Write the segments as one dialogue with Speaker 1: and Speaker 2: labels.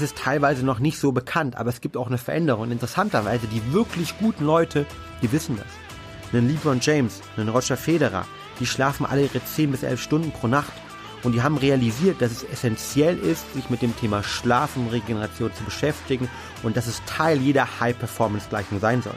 Speaker 1: das ist teilweise noch nicht so bekannt, aber es gibt auch eine Veränderung. Und interessanterweise, die wirklich guten Leute, die wissen das. Einen LeBron James, einen Roger Federer, die schlafen alle ihre 10 bis 11 Stunden pro Nacht. Und die haben realisiert, dass es essentiell ist, sich mit dem Thema Schlafen, Regeneration zu beschäftigen und dass es Teil jeder High-Performance-Gleichung sein soll.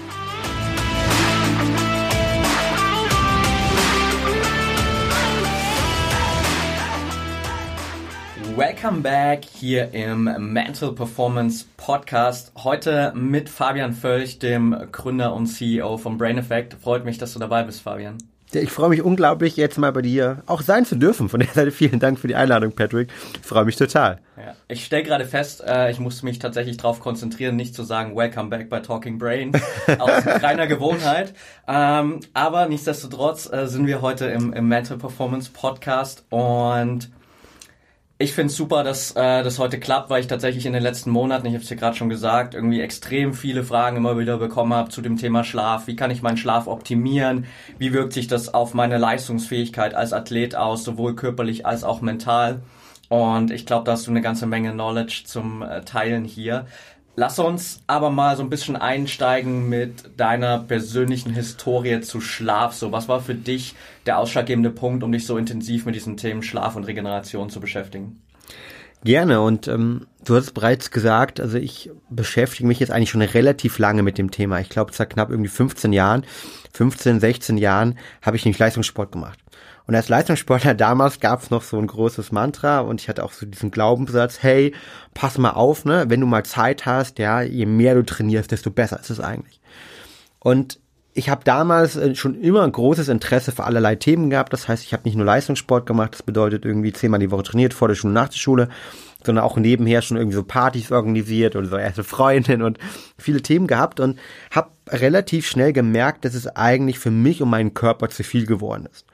Speaker 2: Welcome back hier im Mental Performance Podcast. Heute mit Fabian Völch, dem Gründer und CEO von Brain Effect. Freut mich, dass du dabei bist, Fabian.
Speaker 1: Ich freue mich unglaublich, jetzt mal bei dir auch sein zu dürfen. Von der Seite vielen Dank für die Einladung, Patrick. Ich freue mich total.
Speaker 2: Ja, ich stelle gerade fest, äh, ich musste mich tatsächlich darauf konzentrieren, nicht zu sagen Welcome back bei Talking Brain aus reiner Gewohnheit. Ähm, aber nichtsdestotrotz äh, sind wir heute im, im Mental Performance Podcast und ich finde es super, dass äh, das heute klappt, weil ich tatsächlich in den letzten Monaten, ich habe es ja gerade schon gesagt, irgendwie extrem viele Fragen immer wieder bekommen habe zu dem Thema Schlaf. Wie kann ich meinen Schlaf optimieren? Wie wirkt sich das auf meine Leistungsfähigkeit als Athlet aus, sowohl körperlich als auch mental? Und ich glaube, da hast du eine ganze Menge Knowledge zum äh, Teilen hier. Lass uns aber mal so ein bisschen einsteigen mit deiner persönlichen Historie zu Schlaf. So, was war für dich der ausschlaggebende Punkt, um dich so intensiv mit diesen Themen Schlaf und Regeneration zu beschäftigen?
Speaker 1: Gerne und ähm, du hast bereits gesagt, also ich beschäftige mich jetzt eigentlich schon relativ lange mit dem Thema. Ich glaube, seit knapp irgendwie 15 Jahren, 15, 16 Jahren habe ich nämlich Leistungssport gemacht. Und als Leistungssportler damals gab es noch so ein großes Mantra und ich hatte auch so diesen Glaubenssatz, hey, pass mal auf, ne, wenn du mal Zeit hast, ja, je mehr du trainierst, desto besser ist es eigentlich. Und ich habe damals äh, schon immer ein großes Interesse für allerlei Themen gehabt. Das heißt, ich habe nicht nur Leistungssport gemacht, das bedeutet irgendwie zehnmal die Woche trainiert, vor der Schule, nach der Schule, sondern auch nebenher schon irgendwie so Partys organisiert oder so erste Freundin und viele Themen gehabt und habe relativ schnell gemerkt, dass es eigentlich für mich und meinen Körper zu viel geworden ist.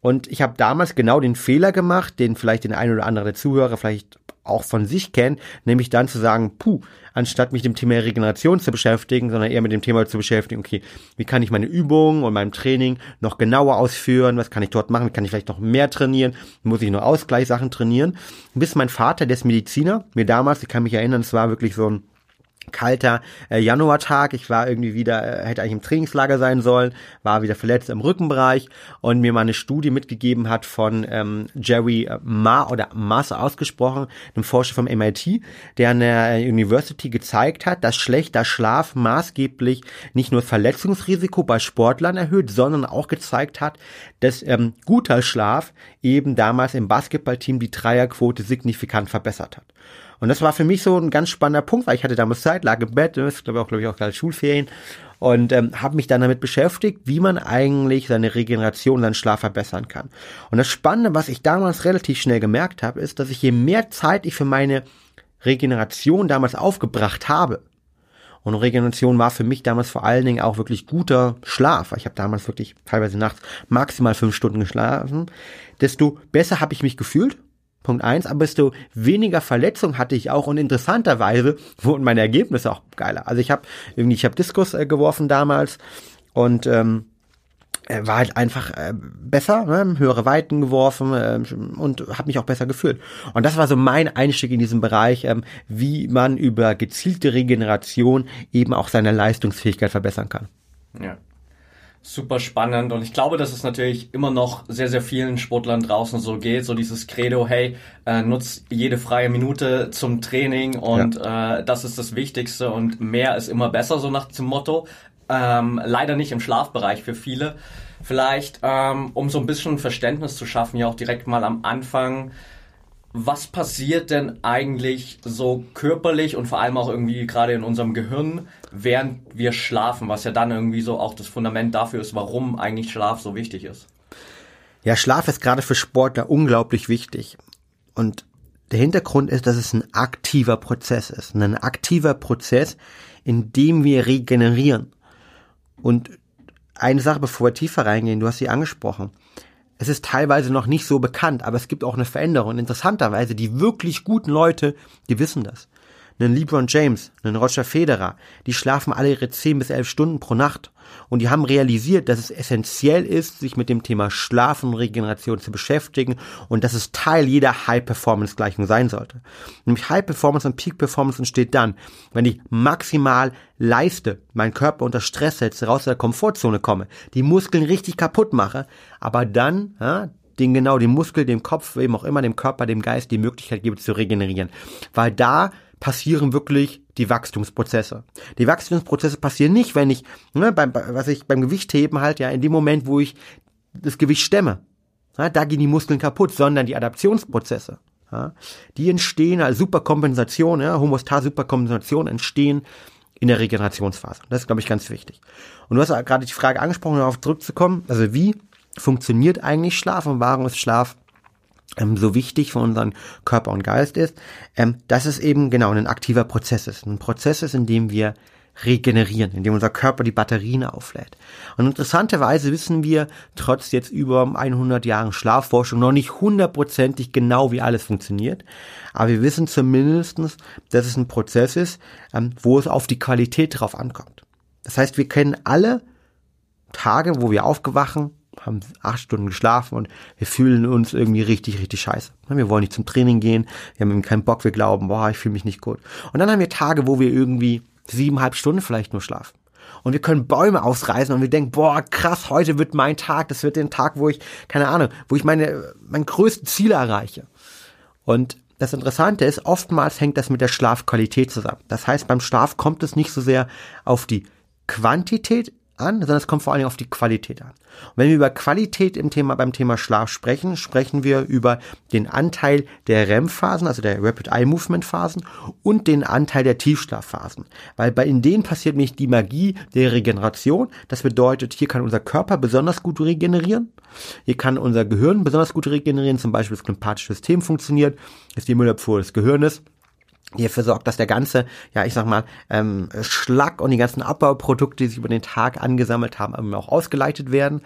Speaker 1: Und ich habe damals genau den Fehler gemacht, den vielleicht den einen oder anderen der Zuhörer vielleicht auch von sich kennt, nämlich dann zu sagen, puh, anstatt mich dem Thema Regeneration zu beschäftigen, sondern eher mit dem Thema zu beschäftigen, okay, wie kann ich meine Übungen und meinem Training noch genauer ausführen, was kann ich dort machen, kann ich vielleicht noch mehr trainieren, muss ich nur Ausgleichssachen trainieren, bis mein Vater, der ist Mediziner, mir damals, ich kann mich erinnern, es war wirklich so ein kalter äh, Januartag. Ich war irgendwie wieder, äh, hätte eigentlich im Trainingslager sein sollen, war wieder verletzt im Rückenbereich und mir mal eine Studie mitgegeben hat von ähm, Jerry Ma oder Mas ausgesprochen, einem Forscher vom MIT, der an der University gezeigt hat, dass schlechter Schlaf maßgeblich nicht nur Verletzungsrisiko bei Sportlern erhöht, sondern auch gezeigt hat, dass ähm, guter Schlaf eben damals im Basketballteam die Dreierquote signifikant verbessert hat. Und das war für mich so ein ganz spannender Punkt, weil ich hatte damals Zeit, lag im Bett, das glaube ich auch, glaube ich, auch gerade Schulferien und ähm, habe mich dann damit beschäftigt, wie man eigentlich seine Regeneration, seinen Schlaf verbessern kann. Und das Spannende, was ich damals relativ schnell gemerkt habe, ist, dass ich je mehr Zeit ich für meine Regeneration damals aufgebracht habe, und Regeneration war für mich damals vor allen Dingen auch wirklich guter Schlaf. Ich habe damals wirklich teilweise nachts maximal fünf Stunden geschlafen. Desto besser habe ich mich gefühlt Punkt eins, aber desto weniger Verletzung hatte ich auch und interessanterweise wurden meine Ergebnisse auch geiler. Also ich habe irgendwie, ich habe Diskus äh, geworfen damals und ähm, war halt einfach äh, besser, ne? höhere Weiten geworfen äh, und habe mich auch besser gefühlt. Und das war so mein Einstieg in diesen Bereich, ähm, wie man über gezielte Regeneration eben auch seine Leistungsfähigkeit verbessern kann.
Speaker 2: Ja super spannend und ich glaube, dass es natürlich immer noch sehr, sehr vielen Sportlern draußen so geht, so dieses Credo, hey, äh, nutz jede freie Minute zum Training und ja. äh, das ist das Wichtigste und mehr ist immer besser, so nach dem Motto. Ähm, leider nicht im Schlafbereich für viele. Vielleicht, ähm, um so ein bisschen Verständnis zu schaffen, ja auch direkt mal am Anfang, was passiert denn eigentlich so körperlich und vor allem auch irgendwie gerade in unserem Gehirn, während wir schlafen, was ja dann irgendwie so auch das Fundament dafür ist, warum eigentlich Schlaf so wichtig ist?
Speaker 1: Ja, Schlaf ist gerade für Sportler unglaublich wichtig. Und der Hintergrund ist, dass es ein aktiver Prozess ist. ein aktiver Prozess, in dem wir regenerieren. Und eine Sache, bevor wir tiefer reingehen, du hast sie angesprochen. Es ist teilweise noch nicht so bekannt, aber es gibt auch eine Veränderung. Interessanterweise, die wirklich guten Leute, die wissen das. Einen LeBron James, einen Roger Federer, die schlafen alle ihre 10 bis 11 Stunden pro Nacht. Und die haben realisiert, dass es essentiell ist, sich mit dem Thema Schlaf und Regeneration zu beschäftigen und dass es Teil jeder High-Performance-Gleichung sein sollte. Nämlich High-Performance und Peak-Performance entsteht dann, wenn ich maximal leiste, meinen Körper unter Stress setze, raus aus der Komfortzone komme, die Muskeln richtig kaputt mache, aber dann ja, den genau dem Muskel, dem Kopf, wem auch immer, dem Körper, dem Geist die Möglichkeit gebe zu regenerieren. Weil da passieren wirklich die Wachstumsprozesse. Die Wachstumsprozesse passieren nicht, wenn ich, ne, beim, was ich beim Gewichtheben halt, ja, in dem Moment, wo ich das Gewicht stemme, ja, da gehen die Muskeln kaputt, sondern die Adaptionsprozesse, ja, die entstehen als Superkompensation, ja, Homostas-Superkompensation entstehen in der Regenerationsphase. Das ist, glaube ich, ganz wichtig. Und du hast gerade die Frage angesprochen, darauf zurückzukommen, also wie funktioniert eigentlich Schlaf und warum ist Schlaf so wichtig für unseren Körper und Geist ist, ähm, dass es eben genau ein aktiver Prozess ist. Ein Prozess ist, in dem wir regenerieren, in dem unser Körper die Batterien auflädt. Und interessanterweise wissen wir, trotz jetzt über 100 Jahren Schlafforschung, noch nicht hundertprozentig genau, wie alles funktioniert. Aber wir wissen zumindestens, dass es ein Prozess ist, ähm, wo es auf die Qualität drauf ankommt. Das heißt, wir kennen alle Tage, wo wir aufgewachen, haben acht Stunden geschlafen und wir fühlen uns irgendwie richtig, richtig scheiße. Wir wollen nicht zum Training gehen, wir haben keinen Bock, wir glauben, boah, ich fühle mich nicht gut. Und dann haben wir Tage, wo wir irgendwie siebeneinhalb Stunden vielleicht nur schlafen. Und wir können Bäume ausreißen und wir denken, boah, krass, heute wird mein Tag, das wird der Tag, wo ich, keine Ahnung, wo ich meine, mein größten Ziele erreiche. Und das Interessante ist, oftmals hängt das mit der Schlafqualität zusammen. Das heißt, beim Schlaf kommt es nicht so sehr auf die Quantität an, sondern es kommt vor allen Dingen auf die Qualität an. Und wenn wir über Qualität im Thema, beim Thema Schlaf sprechen, sprechen wir über den Anteil der REM-Phasen, also der Rapid Eye Movement Phasen und den Anteil der Tiefschlafphasen. Weil bei in denen passiert nämlich die Magie der Regeneration. Das bedeutet, hier kann unser Körper besonders gut regenerieren. Hier kann unser Gehirn besonders gut regenerieren. Zum Beispiel das sympathische System funktioniert, ist die Müllabfuhr des Gehirnes die dafür sorgt, dass der ganze, ja, ich sag mal, ähm, Schlag und die ganzen Abbauprodukte, die sich über den Tag angesammelt haben, auch ausgeleitet werden.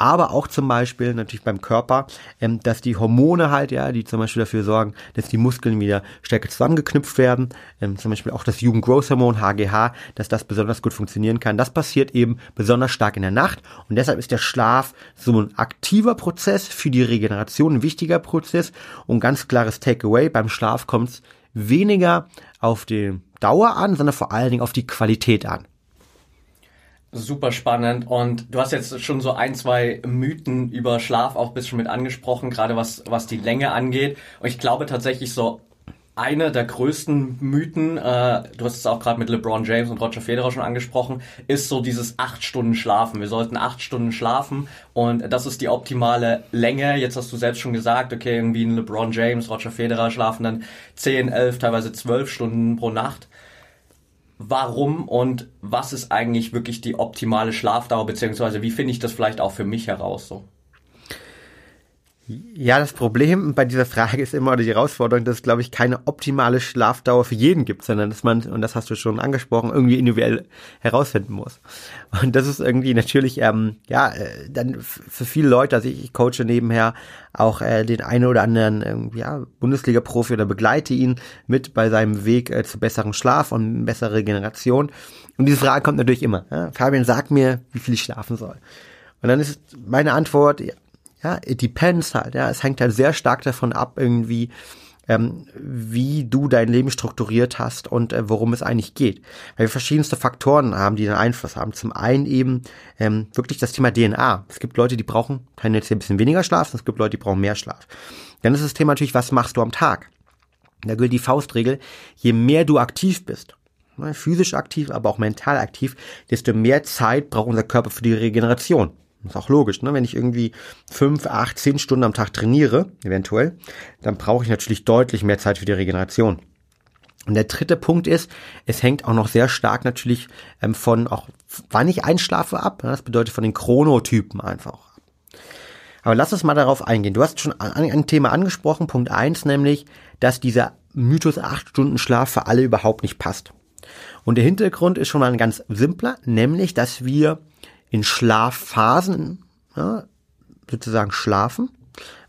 Speaker 1: Aber auch zum Beispiel natürlich beim Körper, ähm, dass die Hormone halt, ja, die zum Beispiel dafür sorgen, dass die Muskeln wieder stärker zusammengeknüpft werden. Ähm, zum Beispiel auch das Jugendgrowth-Hormon, HGH, dass das besonders gut funktionieren kann. Das passiert eben besonders stark in der Nacht. Und deshalb ist der Schlaf so ein aktiver Prozess für die Regeneration, ein wichtiger Prozess. Und ganz klares Takeaway, beim Schlaf kommt's weniger auf die Dauer an, sondern vor allen Dingen auf die Qualität an.
Speaker 2: Super spannend und du hast jetzt schon so ein, zwei Mythen über Schlaf auch ein bisschen mit angesprochen, gerade was, was die Länge angeht. Und ich glaube tatsächlich so eine der größten Mythen, äh, du hast es auch gerade mit LeBron James und Roger Federer schon angesprochen, ist so dieses acht Stunden Schlafen. Wir sollten acht Stunden schlafen und das ist die optimale Länge. Jetzt hast du selbst schon gesagt, okay, irgendwie ein LeBron James, Roger Federer schlafen dann zehn, elf, teilweise zwölf Stunden pro Nacht. Warum und was ist eigentlich wirklich die optimale Schlafdauer, beziehungsweise wie finde ich das vielleicht auch für mich heraus so?
Speaker 1: Ja, das Problem bei dieser Frage ist immer die Herausforderung, dass es, glaube ich, keine optimale Schlafdauer für jeden gibt, sondern dass man, und das hast du schon angesprochen, irgendwie individuell herausfinden muss. Und das ist irgendwie natürlich, ähm, ja, äh, dann für viele Leute, also ich, ich coache nebenher auch äh, den einen oder anderen ähm, ja, Bundesliga-Profi oder begleite ihn mit bei seinem Weg äh, zu besseren Schlaf und besserer Regeneration. Und diese Frage kommt natürlich immer. Ja? Fabian, sag mir, wie viel ich schlafen soll. Und dann ist meine Antwort, ja, it depends halt, ja. Es hängt halt sehr stark davon ab, irgendwie, ähm, wie du dein Leben strukturiert hast und äh, worum es eigentlich geht. Weil wir verschiedenste Faktoren haben, die einen Einfluss haben. Zum einen eben ähm, wirklich das Thema DNA. Es gibt Leute, die brauchen tendenziell ein bisschen weniger Schlaf, es gibt Leute, die brauchen mehr Schlaf. Dann ist das Thema natürlich, was machst du am Tag? Da gilt die Faustregel, je mehr du aktiv bist, ne, physisch aktiv, aber auch mental aktiv, desto mehr Zeit braucht unser Körper für die Regeneration. Ist auch logisch, ne? Wenn ich irgendwie fünf, acht, zehn Stunden am Tag trainiere, eventuell, dann brauche ich natürlich deutlich mehr Zeit für die Regeneration. Und der dritte Punkt ist, es hängt auch noch sehr stark natürlich ähm, von auch, wann ich einschlafe ab. Ne? Das bedeutet von den Chronotypen einfach. Aber lass uns mal darauf eingehen. Du hast schon ein, ein Thema angesprochen, Punkt eins, nämlich dass dieser Mythos acht Stunden Schlaf für alle überhaupt nicht passt. Und der Hintergrund ist schon mal ein ganz simpler, nämlich, dass wir in Schlafphasen ja, sozusagen schlafen.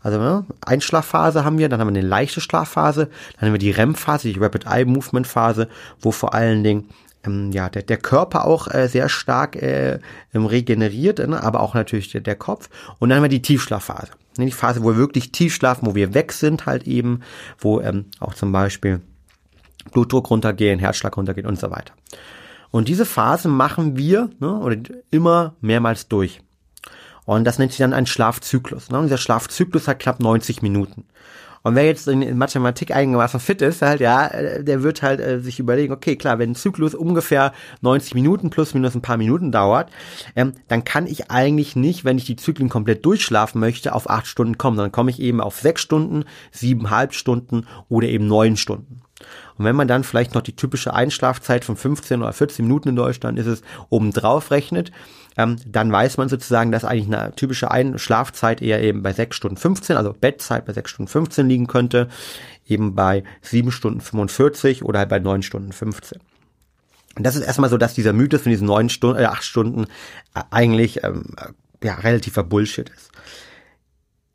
Speaker 1: Also ne, Einschlafphase haben wir, dann haben wir eine leichte Schlafphase, dann haben wir die REM-Phase, die Rapid Eye Movement Phase, wo vor allen Dingen ähm, ja der, der Körper auch äh, sehr stark äh, regeneriert, ne, aber auch natürlich der, der Kopf. Und dann haben wir die Tiefschlafphase, ne, die Phase, wo wir wirklich tief schlafen, wo wir weg sind halt eben, wo ähm, auch zum Beispiel Blutdruck runtergehen, Herzschlag runtergehen und so weiter. Und diese Phase machen wir ne, oder immer mehrmals durch. Und das nennt sich dann ein Schlafzyklus. Ne? Und dieser Schlafzyklus hat knapp 90 Minuten. Und wer jetzt in Mathematik einigermaßen fit ist, halt, ja, der wird halt äh, sich überlegen, okay, klar, wenn ein Zyklus ungefähr 90 Minuten plus minus ein paar Minuten dauert, ähm, dann kann ich eigentlich nicht, wenn ich die Zyklen komplett durchschlafen möchte, auf acht Stunden kommen. Dann komme ich eben auf sechs Stunden, siebeneinhalb Stunden oder eben neun Stunden. Und wenn man dann vielleicht noch die typische Einschlafzeit von 15 oder 14 Minuten in Deutschland ist es obendrauf rechnet, ähm, dann weiß man sozusagen, dass eigentlich eine typische Einschlafzeit eher eben bei 6 Stunden 15, also Bettzeit bei 6 Stunden 15 liegen könnte, eben bei 7 Stunden 45 oder halt bei 9 Stunden 15. Und das ist erstmal so, dass dieser Mythos von diesen 9 Stunden, äh, 8 Stunden äh, eigentlich ähm, ja, relativer Bullshit ist.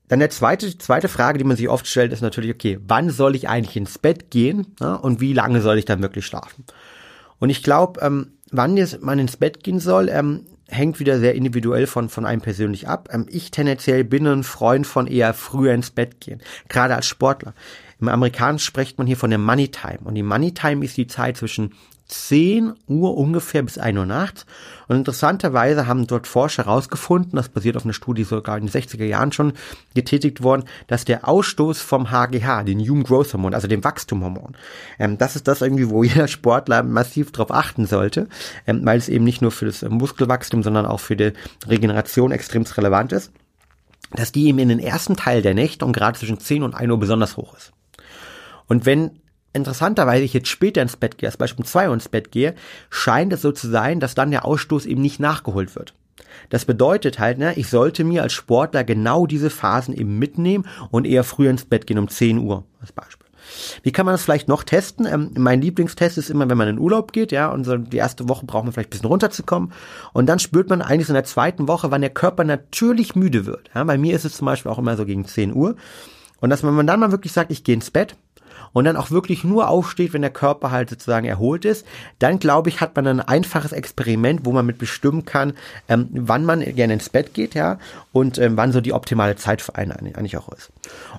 Speaker 1: Dann der zweite, zweite Frage, die man sich oft stellt, ist natürlich, okay, wann soll ich eigentlich ins Bett gehen ja, und wie lange soll ich dann wirklich schlafen? Und ich glaube, ähm, wann jetzt man ins Bett gehen soll, ähm, hängt wieder sehr individuell von, von einem persönlich ab. Ähm, ich tendenziell bin ein Freund von eher früher ins Bett gehen, gerade als Sportler. Im Amerikanischen spricht man hier von der Money Time. Und die Money Time ist die Zeit zwischen 10 Uhr ungefähr bis 1 Uhr nachts. Und interessanterweise haben dort Forscher herausgefunden, das basiert auf einer Studie sogar in den 60er Jahren schon getätigt worden, dass der Ausstoß vom HGH, den Human Growth Hormon, also dem Wachstumhormon, ähm, das ist das irgendwie, wo jeder Sportler massiv drauf achten sollte, ähm, weil es eben nicht nur für das Muskelwachstum, sondern auch für die Regeneration extrem relevant ist, dass die eben in den ersten Teil der Nächte und gerade zwischen 10 und 1 Uhr besonders hoch ist. Und wenn interessanterweise ich jetzt später ins Bett gehe, als Beispiel um zwei Uhr ins Bett gehe, scheint es so zu sein, dass dann der Ausstoß eben nicht nachgeholt wird. Das bedeutet halt, ne, ich sollte mir als Sportler genau diese Phasen eben mitnehmen und eher früher ins Bett gehen, um 10 Uhr als Beispiel. Wie kann man das vielleicht noch testen? Ähm, mein Lieblingstest ist immer, wenn man in Urlaub geht, ja, und so die erste Woche braucht man vielleicht ein bisschen runterzukommen. Und dann spürt man eigentlich so in der zweiten Woche, wann der Körper natürlich müde wird. Ja, bei mir ist es zum Beispiel auch immer so gegen 10 Uhr. Und dass man dann mal wirklich sagt, ich gehe ins Bett, und dann auch wirklich nur aufsteht, wenn der Körper halt sozusagen erholt ist, dann glaube ich, hat man ein einfaches Experiment, wo man mit bestimmen kann, ähm, wann man gerne ins Bett geht, ja, und ähm, wann so die optimale Zeit für einen eigentlich auch ist.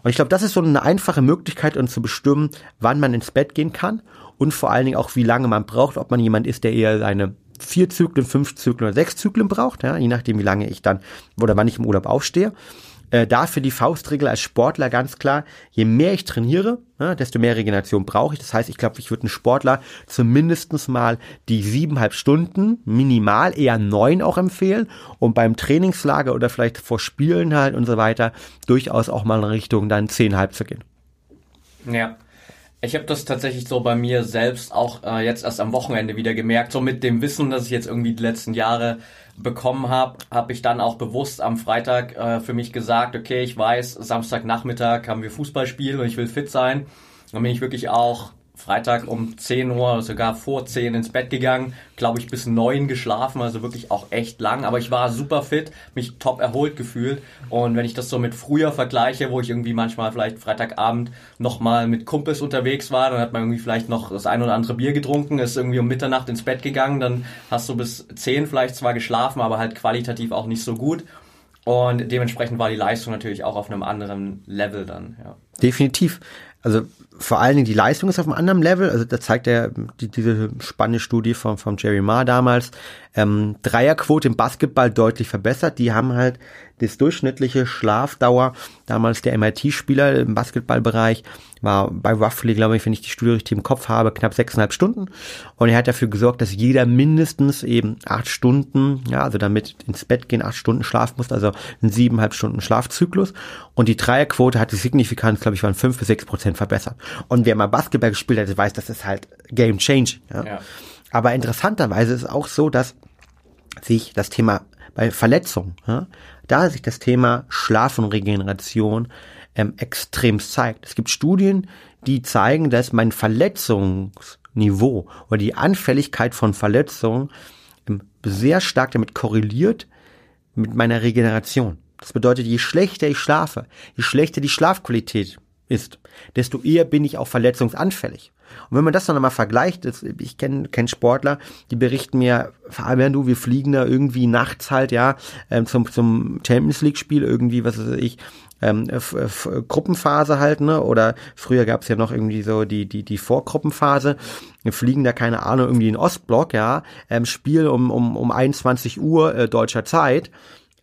Speaker 1: Und ich glaube, das ist so eine einfache Möglichkeit, uns zu bestimmen, wann man ins Bett gehen kann und vor allen Dingen auch, wie lange man braucht, ob man jemand ist, der eher seine vier Zyklen, fünf Zyklen oder sechs Zyklen braucht, ja, je nachdem, wie lange ich dann oder wann ich im Urlaub aufstehe äh, dafür die Faustregel als Sportler ganz klar, je mehr ich trainiere, ja, desto mehr Regeneration brauche ich. Das heißt, ich glaube, ich würde einen Sportler zumindestens mal die siebeneinhalb Stunden, minimal eher neun auch empfehlen und beim Trainingslager oder vielleicht vor Spielen halt und so weiter durchaus auch mal in Richtung dann zehnhalb zu gehen.
Speaker 2: Ja. Ich habe das tatsächlich so bei mir selbst auch äh, jetzt erst am Wochenende wieder gemerkt, so mit dem Wissen, dass ich jetzt irgendwie die letzten Jahre bekommen habe, habe ich dann auch bewusst am Freitag äh, für mich gesagt, okay, ich weiß, Samstagnachmittag haben wir Fußballspiel und ich will fit sein. Dann bin ich wirklich auch Freitag um 10 Uhr, sogar vor 10 ins Bett gegangen, glaube ich bis 9 geschlafen, also wirklich auch echt lang, aber ich war super fit, mich top erholt gefühlt und wenn ich das so mit früher vergleiche, wo ich irgendwie manchmal vielleicht Freitagabend nochmal mit Kumpels unterwegs war, dann hat man irgendwie vielleicht noch das ein oder andere Bier getrunken, ist irgendwie um Mitternacht ins Bett gegangen, dann hast du bis 10 vielleicht zwar geschlafen, aber halt qualitativ auch nicht so gut. Und dementsprechend war die Leistung natürlich auch auf einem anderen Level dann, ja.
Speaker 1: Definitiv. Also vor allen Dingen die Leistung ist auf einem anderen Level. Also da zeigt er die, diese spannende Studie von, von Jerry Marr damals. Ähm, Dreierquote im Basketball deutlich verbessert. Die haben halt das durchschnittliche Schlafdauer, damals der MIT-Spieler im Basketballbereich, war bei roughly, glaube ich, wenn ich die Studie richtig im Kopf habe, knapp sechseinhalb Stunden. Und er hat dafür gesorgt, dass jeder mindestens eben acht Stunden, ja, also damit ins Bett gehen, acht Stunden Schlaf muss, also ein siebeneinhalb Stunden Schlafzyklus. Und die Dreierquote hat die Signifikanz, glaube ich, waren fünf bis sechs Prozent verbessert. Und wer mal Basketball gespielt hat, weiß, das ist halt game changing. Ja. ja. Aber interessanterweise ist es auch so, dass sich das Thema bei Verletzungen, ja, da sich das Thema Schlaf und Regeneration ähm, extrem zeigt. Es gibt Studien, die zeigen, dass mein Verletzungsniveau oder die Anfälligkeit von Verletzungen ähm, sehr stark damit korreliert mit meiner Regeneration. Das bedeutet, je schlechter ich schlafe, je schlechter die Schlafqualität ist, desto eher bin ich auch verletzungsanfällig. Und wenn man das dann nochmal vergleicht, das, ich kenne kenn Sportler, die berichten mir, Fabian, du, wir fliegen da irgendwie nachts halt, ja, ähm, zum, zum Champions League-Spiel irgendwie, was weiß ich, ähm, Gruppenphase halt, ne? Oder früher gab es ja noch irgendwie so die, die, die Vorgruppenphase. Wir fliegen da, keine Ahnung, irgendwie in Ostblock, ja, ähm, Spiel um, um, um 21 Uhr äh, deutscher Zeit,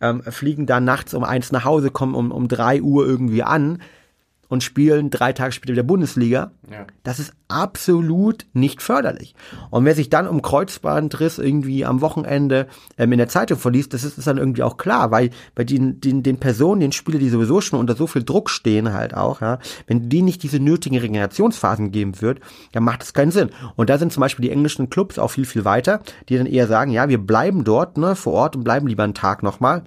Speaker 1: ähm, fliegen dann nachts um eins nach Hause, kommen um, um drei Uhr irgendwie an und spielen drei Tage später wieder Bundesliga. Ja. Das ist absolut nicht förderlich. Und wer sich dann um Kreuzbandriss irgendwie am Wochenende ähm, in der Zeitung verliest, das ist, ist dann irgendwie auch klar, weil bei den, den, den Personen, den Spieler, die sowieso schon unter so viel Druck stehen halt auch, ja, wenn die nicht diese nötigen Regenerationsphasen geben wird, dann macht es keinen Sinn. Und da sind zum Beispiel die englischen Clubs auch viel, viel weiter, die dann eher sagen, ja, wir bleiben dort ne, vor Ort und bleiben lieber einen Tag nochmal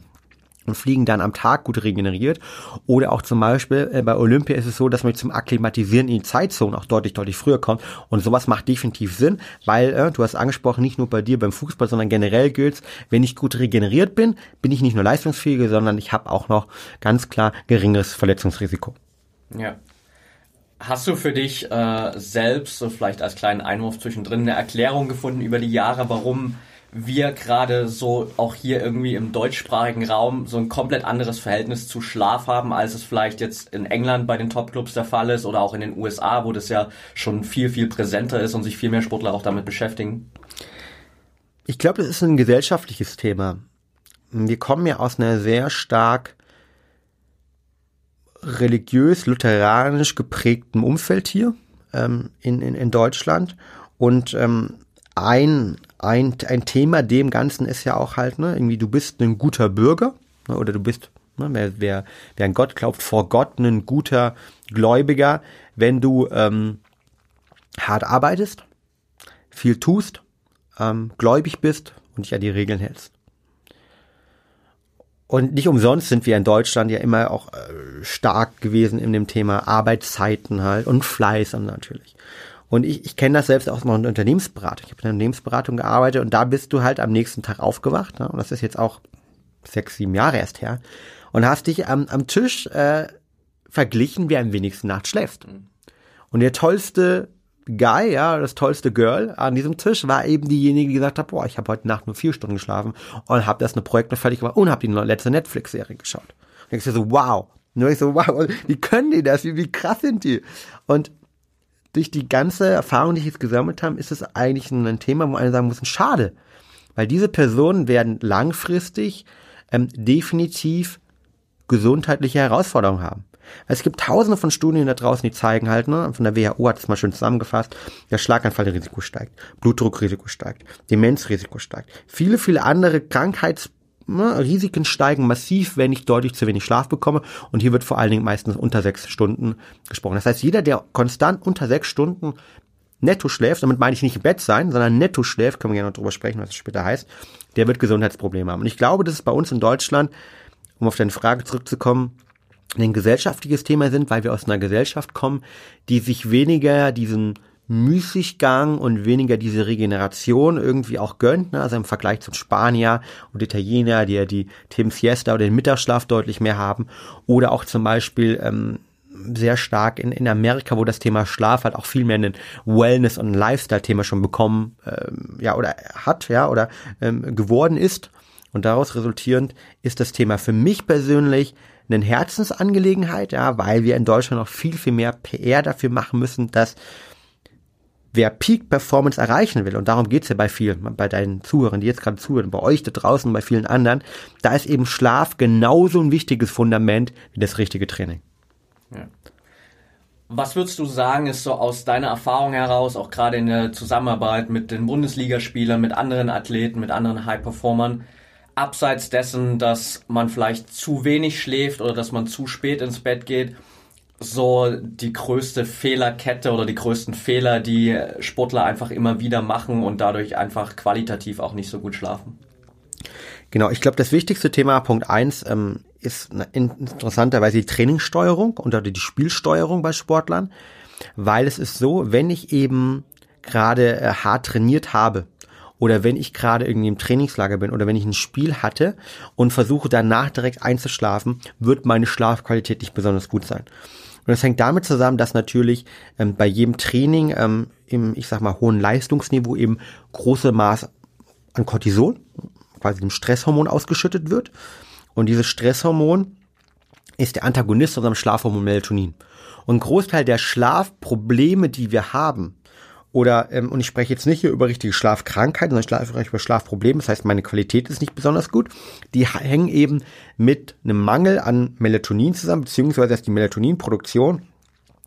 Speaker 1: und fliegen dann am Tag gut regeneriert. Oder auch zum Beispiel äh, bei Olympia ist es so, dass man zum Akklimatisieren in die Zeitzone auch deutlich, deutlich früher kommt. Und sowas macht definitiv Sinn, weil äh, du hast angesprochen, nicht nur bei dir beim Fußball, sondern generell gilt wenn ich gut regeneriert bin, bin ich nicht nur leistungsfähiger, sondern ich habe auch noch ganz klar geringeres Verletzungsrisiko.
Speaker 2: Ja. Hast du für dich äh, selbst, so vielleicht als kleinen Einwurf zwischendrin, eine Erklärung gefunden über die Jahre, warum wir gerade so auch hier irgendwie im deutschsprachigen Raum so ein komplett anderes Verhältnis zu Schlaf haben, als es vielleicht jetzt in England bei den Topclubs der Fall ist oder auch in den USA, wo das ja schon viel, viel präsenter ist und sich viel mehr Sportler auch damit beschäftigen?
Speaker 1: Ich glaube, das ist ein gesellschaftliches Thema. Wir kommen ja aus einer sehr stark religiös-lutheranisch geprägten Umfeld hier ähm, in, in, in Deutschland und ähm, ein, ein, ein Thema dem Ganzen ist ja auch halt, ne, irgendwie, du bist ein guter Bürger, ne, oder du bist, ne, wer, wer, wer an Gott glaubt, vor Gott ein guter Gläubiger, wenn du ähm, hart arbeitest, viel tust, ähm, gläubig bist und dich an die Regeln hältst. Und nicht umsonst sind wir in Deutschland ja immer auch äh, stark gewesen in dem Thema Arbeitszeiten halt und Fleiß natürlich. Und ich, ich kenne das selbst aus meiner Unternehmensberatung. Ich habe in der Unternehmensberatung gearbeitet und da bist du halt am nächsten Tag aufgewacht. Ne? Und das ist jetzt auch sechs, sieben Jahre erst her. Und hast dich am, am Tisch äh, verglichen, wer am wenigsten Nacht schläft. Und der tollste Guy, ja, das tollste Girl an diesem Tisch war eben diejenige, die gesagt hat, boah, ich habe heute Nacht nur vier Stunden geschlafen und habe das eine Projekt noch fertig gemacht und habe die letzte Netflix-Serie geschaut. Und ich so, wow. Nur ich so, wow, wie können die das? Wie, wie krass sind die? Und durch die ganze Erfahrung, die ich jetzt gesammelt habe, ist es eigentlich ein Thema, wo einer sagen muss, schade. Weil diese Personen werden langfristig ähm, definitiv gesundheitliche Herausforderungen haben. Es gibt tausende von Studien da draußen, die zeigen halt, ne, von der WHO hat es mal schön zusammengefasst, der Schlaganfallrisiko steigt, Blutdruckrisiko steigt, Demenzrisiko steigt, viele, viele andere Krankheits ne, Risiken steigen massiv, wenn ich deutlich zu wenig Schlaf bekomme. Und hier wird vor allen Dingen meistens unter sechs Stunden gesprochen. Das heißt, jeder, der konstant unter sechs Stunden netto schläft, damit meine ich nicht im Bett sein, sondern netto schläft, können wir gerne noch drüber sprechen, was das später heißt, der wird Gesundheitsprobleme haben. Und ich glaube, dass es bei uns in Deutschland, um auf deine Frage zurückzukommen, ein gesellschaftliches Thema sind, weil wir aus einer Gesellschaft kommen, die sich weniger diesen Müßiggang und weniger diese Regeneration irgendwie auch gönnt, ne? also im Vergleich zum Spanier und Italiener, die ja die Tim Siesta oder den Mittagsschlaf deutlich mehr haben, oder auch zum Beispiel ähm, sehr stark in, in Amerika, wo das Thema Schlaf halt auch viel mehr ein Wellness- und Lifestyle-Thema schon bekommen, ähm, ja, oder hat, ja, oder ähm, geworden ist. Und daraus resultierend ist das Thema für mich persönlich eine Herzensangelegenheit, ja, weil wir in Deutschland noch viel, viel mehr PR dafür machen müssen, dass wer Peak Performance erreichen will, und darum geht's ja bei vielen, bei deinen Zuhörern, die jetzt gerade zuhören, bei euch da draußen, bei vielen anderen, da ist eben Schlaf genauso ein wichtiges Fundament wie das richtige Training. Ja.
Speaker 2: Was würdest du sagen, ist so aus deiner Erfahrung heraus, auch gerade in der Zusammenarbeit mit den Bundesligaspielern, mit anderen Athleten, mit anderen High-Performern, abseits dessen, dass man vielleicht zu wenig schläft oder dass man zu spät ins Bett geht, so die größte Fehlerkette oder die größten Fehler, die Sportler einfach immer wieder machen und dadurch einfach qualitativ auch nicht so gut schlafen?
Speaker 1: Genau, ich glaube, das wichtigste Thema, Punkt eins ähm, ist interessanterweise die Trainingssteuerung und die Spielsteuerung bei Sportlern. weil es ist so, wenn ich eben gerade äh, hart trainiert habe oder wenn ich gerade irgendwie im Trainingslager bin oder wenn ich ein Spiel hatte und versuche danach direkt einzuschlafen, wird meine Schlafqualität nicht besonders gut sein. Und das hängt damit zusammen, dass natürlich ähm, bei jedem Training ähm, im, ich sag mal, hohen Leistungsniveau eben große Maß an Cortisol, quasi dem Stresshormon ausgeschüttet wird. Und dieses Stresshormon ist der Antagonist unserem Schlafhormon Melatonin. Und Großteil der Schlafprobleme, die wir haben, oder, ähm, und ich spreche jetzt nicht hier über richtige Schlafkrankheiten, sondern ich spreche über Schlafprobleme, das heißt, meine Qualität ist nicht besonders gut, die hängen eben mit einem Mangel an Melatonin zusammen, beziehungsweise dass die Melatoninproduktion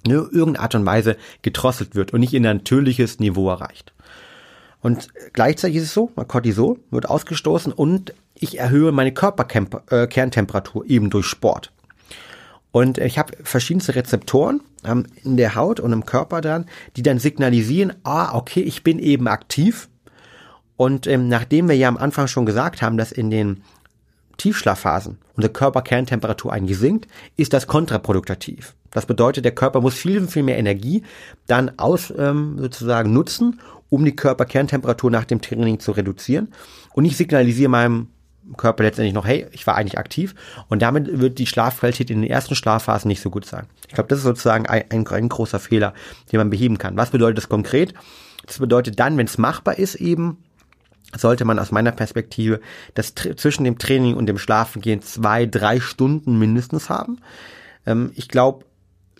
Speaker 1: in irgendeiner Art und Weise gedrosselt wird und nicht in ein natürliches Niveau erreicht. Und gleichzeitig ist es so, Cortisol wird ausgestoßen und ich erhöhe meine Körperkerntemperatur eben durch Sport. Und ich habe verschiedenste Rezeptoren ähm, in der Haut und im Körper dann, die dann signalisieren, ah, okay, ich bin eben aktiv. Und ähm, nachdem wir ja am Anfang schon gesagt haben, dass in den Tiefschlafphasen unsere Körperkerntemperatur eigentlich sinkt, ist das kontraproduktiv. Das bedeutet, der Körper muss viel, viel mehr Energie dann aus ähm, sozusagen nutzen, um die Körperkerntemperatur nach dem Training zu reduzieren. Und ich signalisiere meinem Körper letztendlich noch, hey, ich war eigentlich aktiv und damit wird die Schlafqualität in den ersten Schlafphasen nicht so gut sein. Ich glaube, das ist sozusagen ein, ein, großer Fehler, den man beheben kann. Was bedeutet das konkret? Das bedeutet dann, wenn es machbar ist eben, sollte man aus meiner Perspektive das zwischen dem Training und dem Schlafengehen zwei, drei Stunden mindestens haben. Ähm, ich glaube,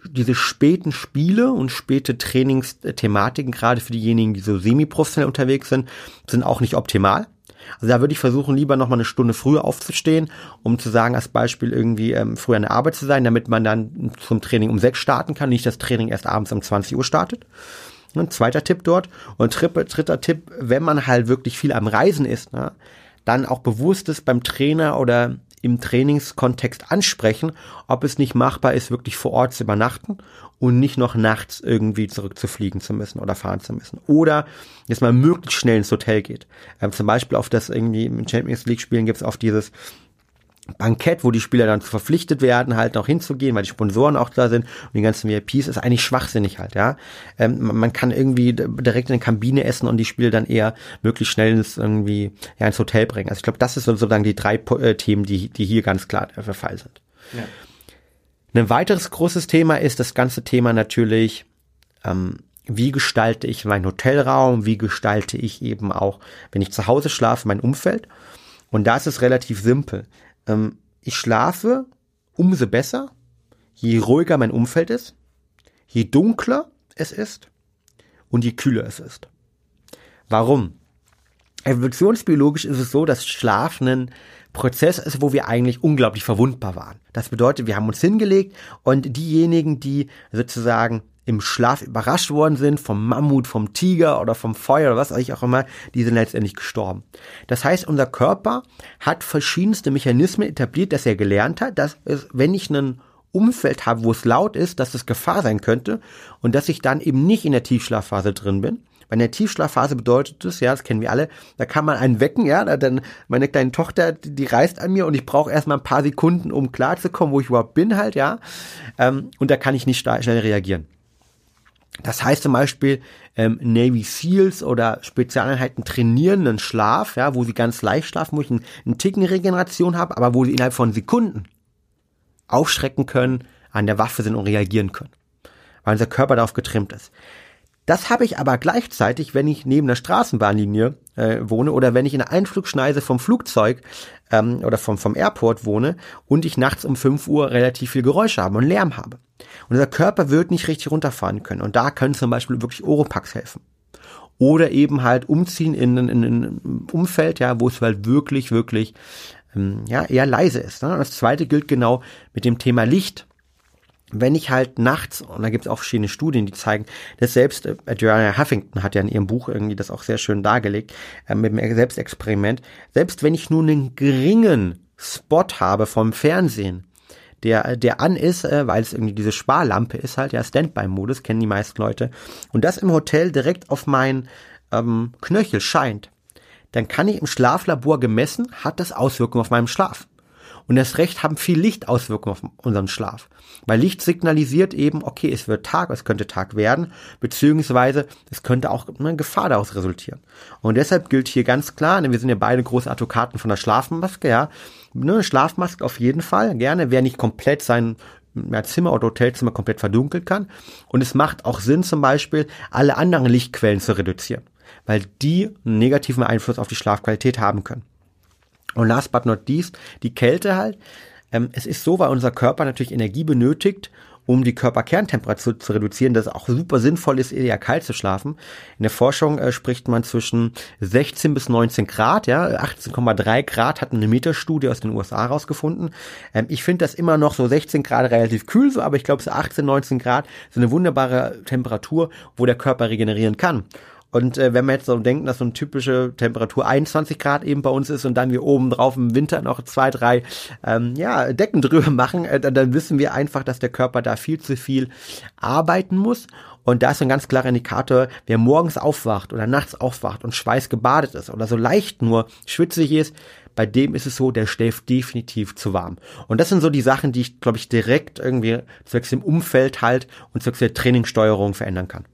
Speaker 1: diese späten Spiele und späte Trainingsthematiken, gerade für diejenigen, die so semi-professionell unterwegs sind, sind auch nicht optimal. Also da würde ich versuchen, lieber nochmal eine Stunde früher aufzustehen, um zu sagen, als Beispiel irgendwie ähm, früher an der Arbeit zu sein, damit man dann zum Training um sechs starten kann, nicht das Training erst abends um 20 Uhr startet. Ein zweiter Tipp dort. Und dritter Tipp, wenn man halt wirklich viel am Reisen ist, ne, dann auch bewusst ist beim Trainer oder im Trainingskontext ansprechen, ob es nicht machbar ist, wirklich vor Ort zu übernachten und nicht noch nachts irgendwie zurückzufliegen zu müssen oder fahren zu müssen. Oder dass man möglichst schnell ins Hotel geht. Ähm, zum Beispiel auf das irgendwie im Champions League Spielen gibt es oft dieses Bankett, wo die Spieler dann verpflichtet werden, halt noch hinzugehen, weil die Sponsoren auch da sind und die ganzen VIPs ist eigentlich schwachsinnig halt, ja. Ähm, man kann irgendwie direkt in der Kabine essen und die Spieler dann eher möglichst schnell ins irgendwie ja, ins Hotel bringen. Also ich glaube, das ist sozusagen die drei äh, Themen, die, die hier ganz klar der Fall sind. Ja. Ein weiteres großes Thema ist das ganze Thema natürlich, ähm, wie gestalte ich meinen Hotelraum, wie gestalte ich eben auch, wenn ich zu Hause schlafe, mein Umfeld. Und da ist es relativ simpel. Ähm, ich schlafe umso besser, je ruhiger mein Umfeld ist, je dunkler es ist und je kühler es ist. Warum? Evolutionsbiologisch ist es so, dass Schlaf ein Prozess ist, wo wir eigentlich unglaublich verwundbar waren. Das bedeutet, wir haben uns hingelegt und diejenigen, die sozusagen im Schlaf überrascht worden sind vom Mammut, vom Tiger oder vom Feuer oder was auch immer, die sind letztendlich gestorben. Das heißt, unser Körper hat verschiedenste Mechanismen etabliert, dass er gelernt hat, dass es, wenn ich einen Umfeld habe, wo es laut ist, dass es Gefahr sein könnte und dass ich dann eben nicht in der Tiefschlafphase drin bin, bei der Tiefschlafphase bedeutet es, ja, das kennen wir alle, da kann man einen wecken, ja, dann meine kleine Tochter, die, die reißt an mir und ich brauche erstmal ein paar Sekunden, um klarzukommen, wo ich überhaupt bin halt, ja. Ähm, und da kann ich nicht schnell reagieren. Das heißt zum Beispiel, ähm, Navy Seals oder Spezialeinheiten trainieren einen Schlaf, ja, wo sie ganz leicht schlafen, wo ich einen, einen Ticken Regeneration habe, aber wo sie innerhalb von Sekunden aufschrecken können, an der Waffe sind und reagieren können. Weil unser Körper darauf getrimmt ist. Das habe ich aber gleichzeitig, wenn ich neben der Straßenbahnlinie äh, wohne oder wenn ich in der Einflugschneise vom Flugzeug ähm, oder vom, vom Airport wohne und ich nachts um 5 Uhr relativ viel Geräusche habe und Lärm habe. Und unser Körper wird nicht richtig runterfahren können. Und da können zum Beispiel wirklich Oropax helfen. Oder eben halt umziehen in, in, in ein Umfeld, ja, wo es halt wirklich, wirklich ähm, ja, eher leise ist. Ne? Und das zweite gilt genau mit dem Thema Licht wenn ich halt nachts, und da gibt es auch verschiedene Studien, die zeigen, dass selbst äh, Joanna Huffington hat ja in ihrem Buch irgendwie das auch sehr schön dargelegt, äh, mit dem Selbstexperiment, selbst wenn ich nur einen geringen Spot habe vom Fernsehen, der, der an ist, äh, weil es irgendwie diese Sparlampe ist halt, ja, Standby-Modus, kennen die meisten Leute, und das im Hotel direkt auf mein ähm, Knöchel scheint, dann kann ich im Schlaflabor gemessen, hat das Auswirkungen auf meinen Schlaf. Und das Recht haben viel Lichtauswirkungen auf unseren Schlaf. Weil Licht signalisiert eben, okay, es wird Tag, es könnte Tag werden, beziehungsweise es könnte auch eine Gefahr daraus resultieren. Und deshalb gilt hier ganz klar, ne, wir sind ja beide große Advokaten von der Schlafmaske, ja, ne, Schlafmaske auf jeden Fall, gerne, wer nicht komplett sein Zimmer oder Hotelzimmer komplett verdunkeln kann. Und es macht auch Sinn, zum Beispiel alle anderen Lichtquellen zu reduzieren, weil die einen negativen Einfluss auf die Schlafqualität haben können. Und last but not least, die Kälte halt. Ähm, es ist so, weil unser Körper natürlich Energie benötigt, um die Körperkerntemperatur zu reduzieren, dass es auch super sinnvoll ist, eher kalt zu schlafen. In der Forschung äh, spricht man zwischen 16 bis 19 Grad, ja, 18,3 Grad hat eine Metastudie aus den USA rausgefunden. Ähm, ich finde das immer noch so 16 Grad relativ kühl, so, aber ich glaube, so 18, 19 Grad ist eine wunderbare Temperatur, wo der Körper regenerieren kann. Und äh, wenn man jetzt so denkt, dass so eine typische Temperatur 21 Grad eben bei uns ist und dann wir oben drauf im Winter noch zwei, drei ähm, ja, Decken drüber machen, äh, dann, wissen wir einfach, dass der Körper da viel zu viel arbeiten muss. Und da ist ein ganz klarer Indikator, wer morgens aufwacht oder nachts aufwacht und schweißgebadet ist oder so leicht nur schwitzig ist, bei dem ist es so, der schläft definitiv zu warm. Und das sind so die Sachen, die ich, glaube ich, direkt irgendwie zwecks dem Umfeld halt und zwecks der Trainingssteuerung verändern kann.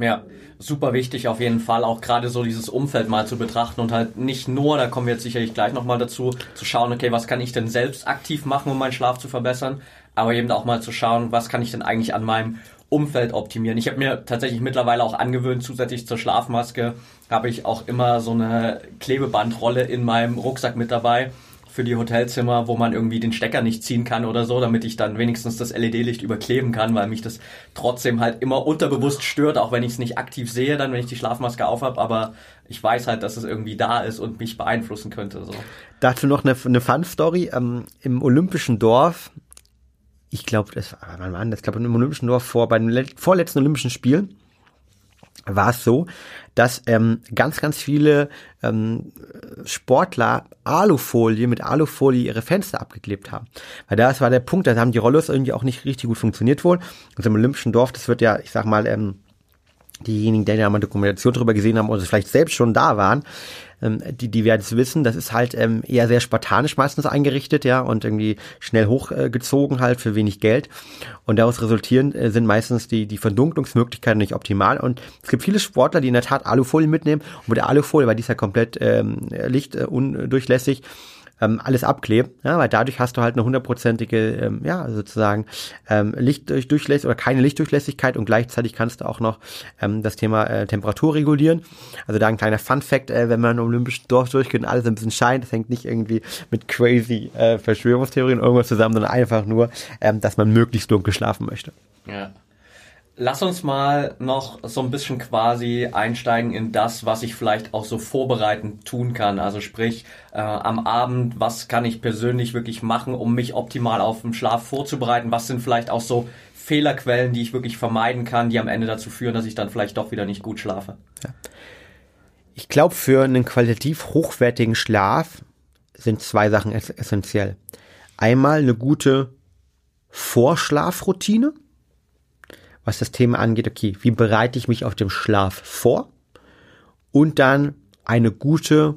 Speaker 2: Ja, super wichtig auf jeden Fall, auch gerade so dieses Umfeld mal zu betrachten und halt nicht nur, da kommen wir jetzt sicherlich gleich nochmal dazu, zu schauen, okay, was kann ich denn selbst aktiv machen, um meinen Schlaf zu verbessern, aber eben auch mal zu schauen, was kann ich denn eigentlich an meinem Umfeld optimieren. Ich habe mir tatsächlich mittlerweile auch angewöhnt, zusätzlich zur Schlafmaske habe ich auch immer so eine Klebebandrolle in meinem Rucksack mit dabei für die Hotelzimmer, wo man irgendwie den Stecker nicht ziehen kann oder so, damit ich dann wenigstens das LED-Licht überkleben kann, weil mich das trotzdem halt immer unterbewusst stört, auch wenn ich es nicht aktiv sehe, dann wenn ich die Schlafmaske aufhab, aber ich weiß halt, dass es irgendwie da ist und mich beeinflussen könnte. So.
Speaker 1: Dazu noch eine, eine Fun-Story. Ähm, Im Olympischen Dorf, ich glaube, das war, wann das? Glaube, im Olympischen Dorf vor, bei den vorletzten Olympischen Spielen, war es so, dass ähm, ganz, ganz viele ähm, Sportler Alufolie mit Alufolie ihre Fenster abgeklebt haben. Weil das war der Punkt, da haben die Rollos irgendwie auch nicht richtig gut funktioniert wohl. Und im Olympischen Dorf, das wird ja, ich sag mal, ähm, diejenigen, die ja mal Dokumentation darüber gesehen haben oder vielleicht selbst schon da waren, ähm, die, die werden es wissen, das ist halt ähm, eher sehr spartanisch meistens eingerichtet, ja, und irgendwie schnell hochgezogen äh, halt für wenig Geld. Und daraus resultieren äh, sind meistens die, die Verdunklungsmöglichkeiten nicht optimal. Und es gibt viele Sportler, die in der Tat Alufolie mitnehmen. Und mit der Alufolie, weil die ist ja komplett ähm, lichtundurchlässig, äh, ähm, alles abklebt, ja, weil dadurch hast du halt eine hundertprozentige, ähm, ja, sozusagen ähm, Lichtdurchlässigkeit oder keine Lichtdurchlässigkeit und gleichzeitig kannst du auch noch ähm, das Thema äh, Temperatur regulieren. Also da ein kleiner Fun-Fact, äh, wenn man im Olympischen Dorf durchgeht und alles ein bisschen scheint, das hängt nicht irgendwie mit crazy äh, Verschwörungstheorien irgendwas zusammen, sondern einfach nur, ähm, dass man möglichst dunkel schlafen möchte.
Speaker 2: Ja. Lass uns mal noch so ein bisschen quasi einsteigen in das, was ich vielleicht auch so vorbereitend tun kann. Also sprich, äh, am Abend, was kann ich persönlich wirklich machen, um mich optimal auf den Schlaf vorzubereiten? Was sind vielleicht auch so Fehlerquellen, die ich wirklich vermeiden kann, die am Ende dazu führen, dass ich dann vielleicht doch wieder nicht gut schlafe? Ja.
Speaker 1: Ich glaube, für einen qualitativ hochwertigen Schlaf sind zwei Sachen essentiell. Einmal eine gute Vorschlafroutine was das Thema angeht, okay, wie bereite ich mich auf dem Schlaf vor? Und dann eine gute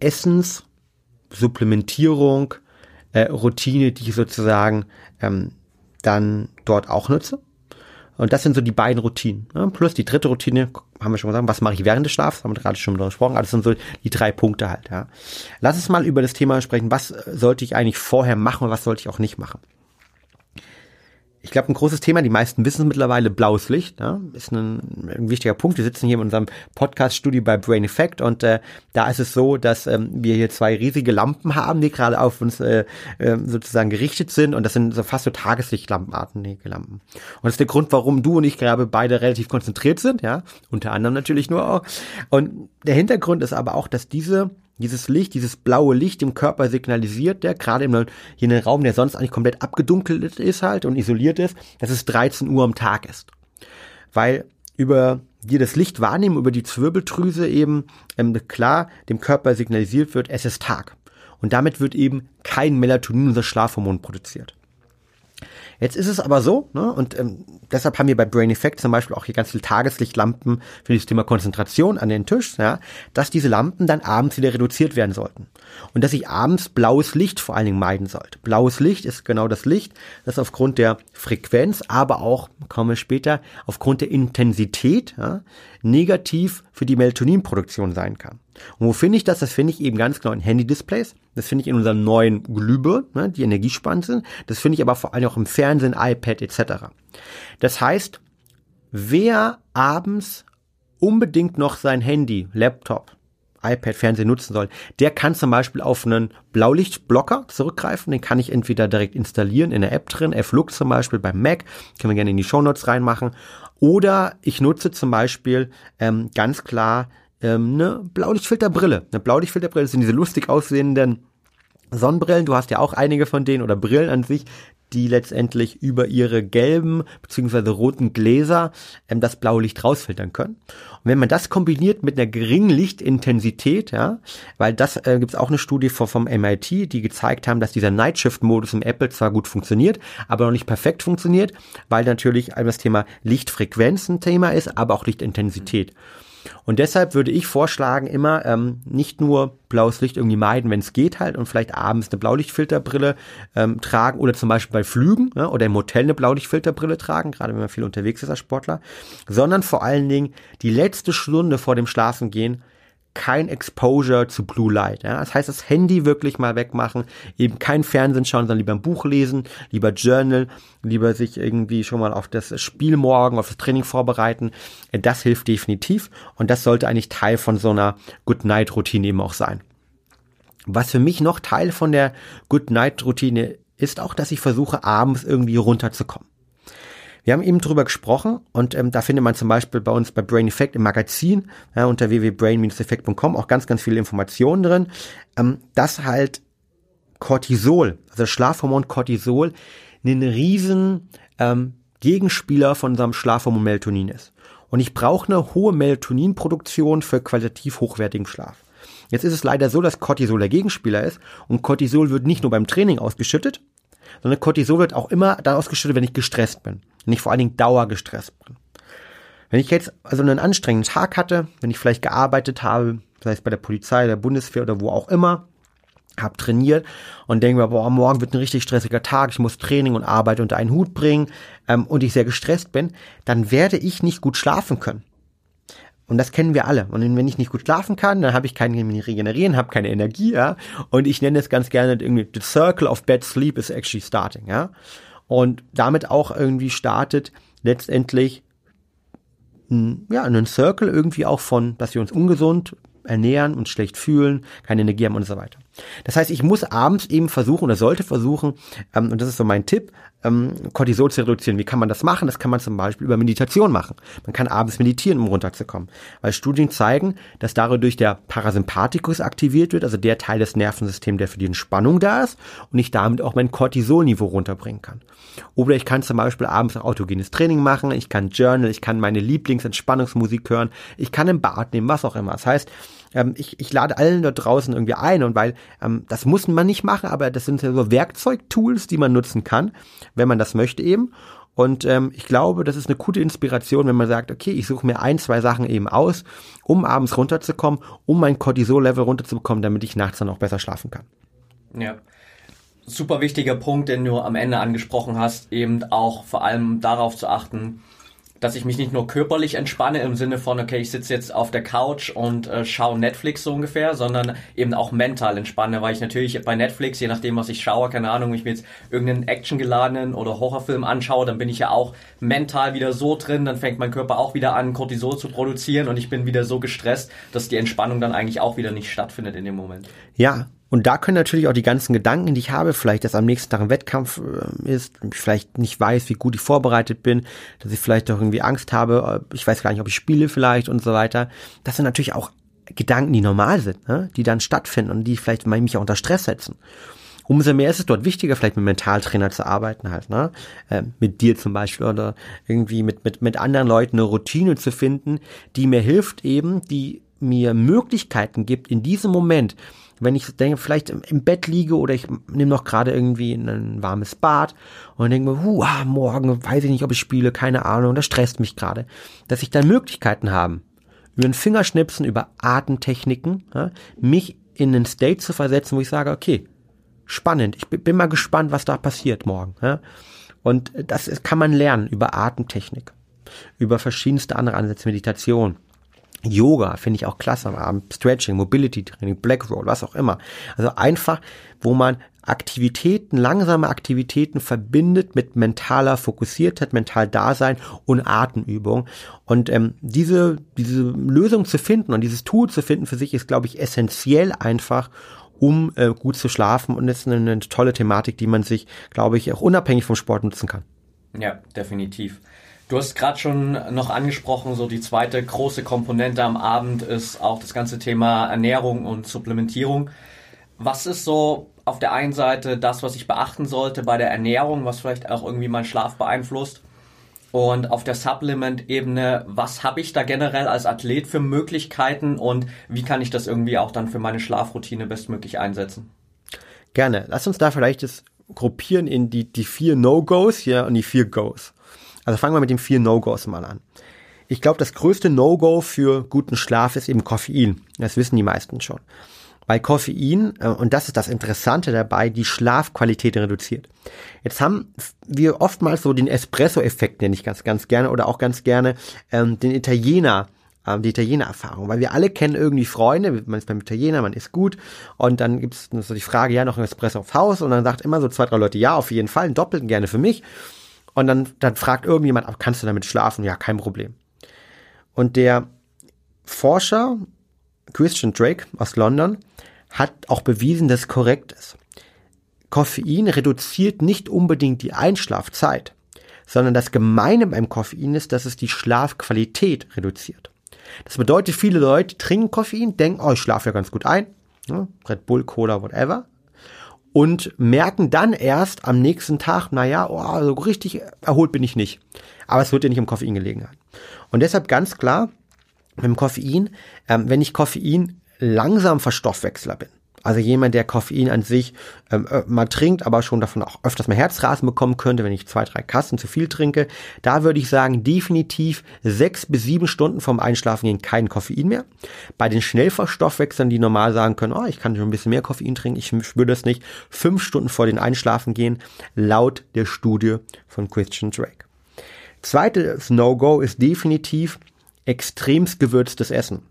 Speaker 1: Essenssupplementierung, äh, Routine, die ich sozusagen ähm, dann dort auch nutze. Und das sind so die beiden Routinen. Ne? Plus die dritte Routine, haben wir schon gesagt, was mache ich während des Schlafs, haben wir gerade schon darüber gesprochen, also das sind so die drei Punkte halt. Ja. Lass uns mal über das Thema sprechen, was sollte ich eigentlich vorher machen und was sollte ich auch nicht machen ich glaube, ein großes Thema, die meisten wissen es mittlerweile, blaues Licht, ja, ist ein, ein, wichtiger Punkt. Wir sitzen hier in unserem Podcast-Studio bei Brain Effect und äh, da ist es so, dass ähm, wir hier zwei riesige Lampen haben, die gerade auf uns äh, äh, sozusagen gerichtet sind und das sind so fast so Tageslichtlampenartige Lampen. Und das ist der Grund, warum du und ich gerade beide relativ konzentriert sind, ja, unter anderem natürlich nur auch. Und der Hintergrund ist aber auch, dass diese dieses Licht, dieses blaue Licht im Körper signalisiert der, gerade in einem Raum, der sonst eigentlich komplett abgedunkelt ist halt und isoliert ist, dass es 13 Uhr am Tag ist. Weil über die das Licht wahrnehmen, über die Zwirbeldrüse eben ähm, klar dem Körper signalisiert wird, es ist Tag. Und damit wird eben kein Melatonin, unser Schlafhormon, produziert. Jetzt ist es aber so, ne, und ähm, deshalb haben wir bei Brain Effect zum Beispiel auch hier ganz viele Tageslichtlampen für das Thema Konzentration an den Tisch, ja, dass diese Lampen dann abends wieder reduziert werden sollten. Und dass ich abends blaues Licht vor allen Dingen meiden sollte. Blaues Licht ist genau das Licht, das aufgrund der Frequenz, aber auch, kommen wir später, aufgrund der Intensität ja, negativ für die Melatoninproduktion sein kann. Und wo finde ich das? Das finde ich eben ganz genau in Handy-Displays. Das finde ich in unserem neuen Glühbirnen, ne, die energiespannend sind. Das finde ich aber vor allem auch im Fernsehen, iPad etc. Das heißt, wer abends unbedingt noch sein Handy, Laptop, iPad, Fernsehen nutzen soll, der kann zum Beispiel auf einen Blaulichtblocker zurückgreifen. Den kann ich entweder direkt installieren in der App drin, F-Lux zum Beispiel beim Mac, können wir gerne in die Show Notes reinmachen. Oder ich nutze zum Beispiel ähm, ganz klar ähm, eine Blaulichtfilterbrille. Eine Blaulichtfilterbrille sind diese lustig aussehenden Sonnenbrillen. Du hast ja auch einige von denen oder Brillen an sich, die letztendlich über ihre gelben bzw. roten Gläser ähm, das blaue Licht rausfiltern können. Und wenn man das kombiniert mit einer geringen Lichtintensität, ja, weil das äh, gibt es auch eine Studie vom, vom MIT, die gezeigt haben, dass dieser Night Shift Modus im Apple zwar gut funktioniert, aber noch nicht perfekt funktioniert, weil natürlich das Thema Lichtfrequenz ein Thema ist, aber auch Lichtintensität. Mhm. Und deshalb würde ich vorschlagen, immer ähm, nicht nur blaues Licht irgendwie meiden, wenn es geht halt und vielleicht abends eine Blaulichtfilterbrille ähm, tragen oder zum Beispiel bei Flügen ne, oder im Hotel eine Blaulichtfilterbrille tragen, gerade wenn man viel unterwegs ist als Sportler, sondern vor allen Dingen die letzte Stunde vor dem Schlafengehen kein Exposure zu Blue Light. Ja? Das heißt, das Handy wirklich mal wegmachen, eben kein Fernsehen schauen, sondern lieber ein Buch lesen, lieber Journal, lieber sich irgendwie schon mal auf das Spiel morgen, auf das Training vorbereiten. Das hilft definitiv und das sollte eigentlich Teil von so einer Good Night Routine eben auch sein. Was für mich noch Teil von der Good Night Routine ist auch, dass ich versuche, abends irgendwie runterzukommen. Wir haben eben drüber gesprochen und ähm, da findet man zum Beispiel bei uns bei Brain Effect im Magazin ja, unter www.brain-effect.com auch ganz, ganz viele Informationen drin, ähm, dass halt Cortisol, also Schlafhormon Cortisol, ein riesen ähm, Gegenspieler von unserem Schlafhormon Melatonin ist. Und ich brauche eine hohe Melatoninproduktion für qualitativ hochwertigen Schlaf. Jetzt ist es leider so, dass Cortisol der Gegenspieler ist und Cortisol wird nicht nur beim Training ausgeschüttet, sondern Cortisol wird auch immer dann ausgeschüttet, wenn ich gestresst bin. Wenn ich vor allen Dingen dauergestresst bin. Wenn ich jetzt also einen anstrengenden Tag hatte, wenn ich vielleicht gearbeitet habe, sei es bei der Polizei, der Bundeswehr oder wo auch immer, habe trainiert und denke mir, boah, morgen wird ein richtig stressiger Tag, ich muss Training und Arbeit unter einen Hut bringen ähm, und ich sehr gestresst bin, dann werde ich nicht gut schlafen können. Und das kennen wir alle. Und wenn ich nicht gut schlafen kann, dann habe ich kein Regenerieren, habe keine Energie, ja. Und ich nenne es ganz gerne irgendwie, the circle of bad sleep is actually starting, ja. Und damit auch irgendwie startet letztendlich, ja, einen Circle irgendwie auch von, dass wir uns ungesund ernähren, uns schlecht fühlen, keine Energie haben und so weiter. Das heißt, ich muss abends eben versuchen oder sollte versuchen, ähm, und das ist so mein Tipp, ähm, Cortisol zu reduzieren. Wie kann man das machen? Das kann man zum Beispiel über Meditation machen. Man kann abends meditieren, um runterzukommen. Weil Studien zeigen, dass dadurch der Parasympathikus aktiviert wird, also der Teil des Nervensystems, der für die Entspannung da ist und ich damit auch mein Cortisolniveau runterbringen kann. Oder ich kann zum Beispiel abends auch autogenes Training machen, ich kann Journal, ich kann meine Lieblingsentspannungsmusik hören, ich kann im Bad nehmen, was auch immer. Das heißt, ähm, ich, ich lade allen da draußen irgendwie ein und weil ähm, das muss man nicht machen, aber das sind so Werkzeugtools, die man nutzen kann, wenn man das möchte eben. Und ähm, ich glaube, das ist eine gute Inspiration, wenn man sagt, okay, ich suche mir ein, zwei Sachen eben aus, um abends runterzukommen, um mein Cortisol-Level runterzubekommen, damit ich nachts dann auch besser schlafen kann.
Speaker 2: Ja. Super wichtiger Punkt, den du am Ende angesprochen hast, eben auch vor allem darauf zu achten, dass ich mich nicht nur körperlich entspanne im Sinne von, okay, ich sitze jetzt auf der Couch und äh, schaue Netflix so ungefähr, sondern eben auch mental entspanne, weil ich natürlich bei Netflix, je nachdem, was ich schaue, keine Ahnung, wenn ich mir jetzt irgendeinen actiongeladenen oder Horrorfilm anschaue, dann bin ich ja auch mental wieder so drin, dann fängt mein Körper auch wieder an, Cortisol zu produzieren und ich bin wieder so gestresst, dass die Entspannung dann eigentlich auch wieder nicht stattfindet in dem Moment.
Speaker 1: Ja, und da können natürlich auch die ganzen Gedanken, die ich habe, vielleicht, dass am nächsten Tag ein Wettkampf äh, ist, ich vielleicht nicht weiß, wie gut ich vorbereitet bin, dass ich vielleicht auch irgendwie Angst habe, ich weiß gar nicht, ob ich spiele vielleicht und so weiter. Das sind natürlich auch Gedanken, die normal sind, ne? die dann stattfinden und die vielleicht mich auch unter Stress setzen. Umso mehr ist es dort wichtiger, vielleicht mit Mentaltrainer zu arbeiten halt, ne? Äh, mit dir zum Beispiel oder irgendwie mit, mit, mit anderen Leuten eine Routine zu finden, die mir hilft eben, die mir Möglichkeiten gibt, in diesem Moment, wenn ich denke, vielleicht im Bett liege oder ich nehme noch gerade irgendwie ein warmes Bad und denke mir, huh, ah, morgen weiß ich nicht, ob ich spiele, keine Ahnung, das stresst mich gerade, dass ich dann Möglichkeiten haben, über ein Fingerschnipsen, über Atemtechniken, ja, mich in einen State zu versetzen, wo ich sage, okay, spannend, ich bin mal gespannt, was da passiert morgen. Ja. Und das kann man lernen über Atemtechnik, über verschiedenste andere Ansätze, Meditation. Yoga finde ich auch klasse am Abend, Stretching, Mobility Training, Black Roll, was auch immer. Also einfach, wo man Aktivitäten, langsame Aktivitäten verbindet mit mentaler Fokussiertheit, mental Dasein und Atemübung. Und ähm, diese, diese Lösung zu finden und dieses Tool zu finden für sich ist, glaube ich, essentiell einfach, um äh, gut zu schlafen. Und das ist eine, eine tolle Thematik, die man sich, glaube ich, auch unabhängig vom Sport nutzen kann.
Speaker 2: Ja, definitiv. Du hast gerade schon noch angesprochen, so die zweite große Komponente am Abend ist auch das ganze Thema Ernährung und Supplementierung. Was ist so auf der einen Seite das, was ich beachten sollte bei der Ernährung, was vielleicht auch irgendwie meinen Schlaf beeinflusst? Und auf der Supplement-Ebene, was habe ich da generell als Athlet für Möglichkeiten und wie kann ich das irgendwie auch dann für meine Schlafroutine bestmöglich einsetzen?
Speaker 1: Gerne. Lass uns da vielleicht das gruppieren in die, die vier No-Gos hier und die vier Goes. Also fangen wir mit den vier No-Gos mal an. Ich glaube, das größte No-Go für guten Schlaf ist eben Koffein. Das wissen die meisten schon. Weil Koffein, äh, und das ist das Interessante dabei, die Schlafqualität reduziert. Jetzt haben wir oftmals so den Espresso-Effekt, nenne ich ganz, ganz gerne, oder auch ganz gerne ähm, den Italiener, ähm, die Italiener-Erfahrung, weil wir alle kennen irgendwie Freunde, man ist beim Italiener, man ist gut und dann gibt es so die Frage, ja, noch ein Espresso aufs Haus und dann sagt immer so zwei, drei Leute, ja, auf jeden Fall, einen doppelten gerne für mich und dann, dann fragt irgendjemand, kannst du damit schlafen? Ja, kein Problem. Und der Forscher Christian Drake aus London hat auch bewiesen, dass korrekt ist. Koffein reduziert nicht unbedingt die Einschlafzeit, sondern das Gemeine beim Koffein ist, dass es die Schlafqualität reduziert. Das bedeutet, viele Leute trinken Koffein, denken, oh, ich schlafe ja ganz gut ein, Red Bull, Cola, whatever, und merken dann erst am nächsten Tag, naja, oh, so richtig erholt bin ich nicht. Aber es wird ja nicht um Koffein gelegen sein. Und deshalb ganz klar, mit dem Koffein, ähm, wenn ich Koffein langsam Verstoffwechsler bin, also jemand, der Koffein an sich ähm, äh, mal trinkt, aber schon davon auch öfters mal Herzrasen bekommen könnte, wenn ich zwei, drei Kassen zu viel trinke, da würde ich sagen, definitiv sechs bis sieben Stunden vom Einschlafen gehen kein Koffein mehr. Bei den Schnellverstoffwechslern, die normal sagen können, oh, ich kann schon ein bisschen mehr Koffein trinken, ich spüre das nicht, fünf Stunden vor den Einschlafen gehen, laut der Studie von Christian Drake. Zweites No-Go ist definitiv extremst gewürztes Essen.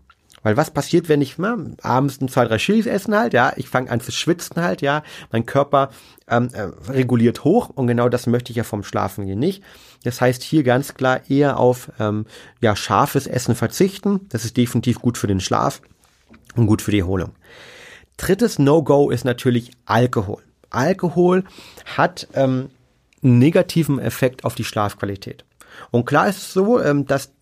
Speaker 1: Weil was passiert, wenn ich na, abends ein, zwei, drei Chilis essen halt, ja, ich fange an zu schwitzen halt, ja, mein Körper ähm, äh, reguliert hoch und genau das möchte ich ja vom Schlafen gehen nicht. Das heißt hier ganz klar eher auf ähm, ja, scharfes Essen verzichten. Das ist definitiv gut für den Schlaf und gut für die Erholung. Drittes No-Go ist natürlich Alkohol. Alkohol hat ähm, negativen Effekt auf die Schlafqualität. Und klar ist es so, ähm, dass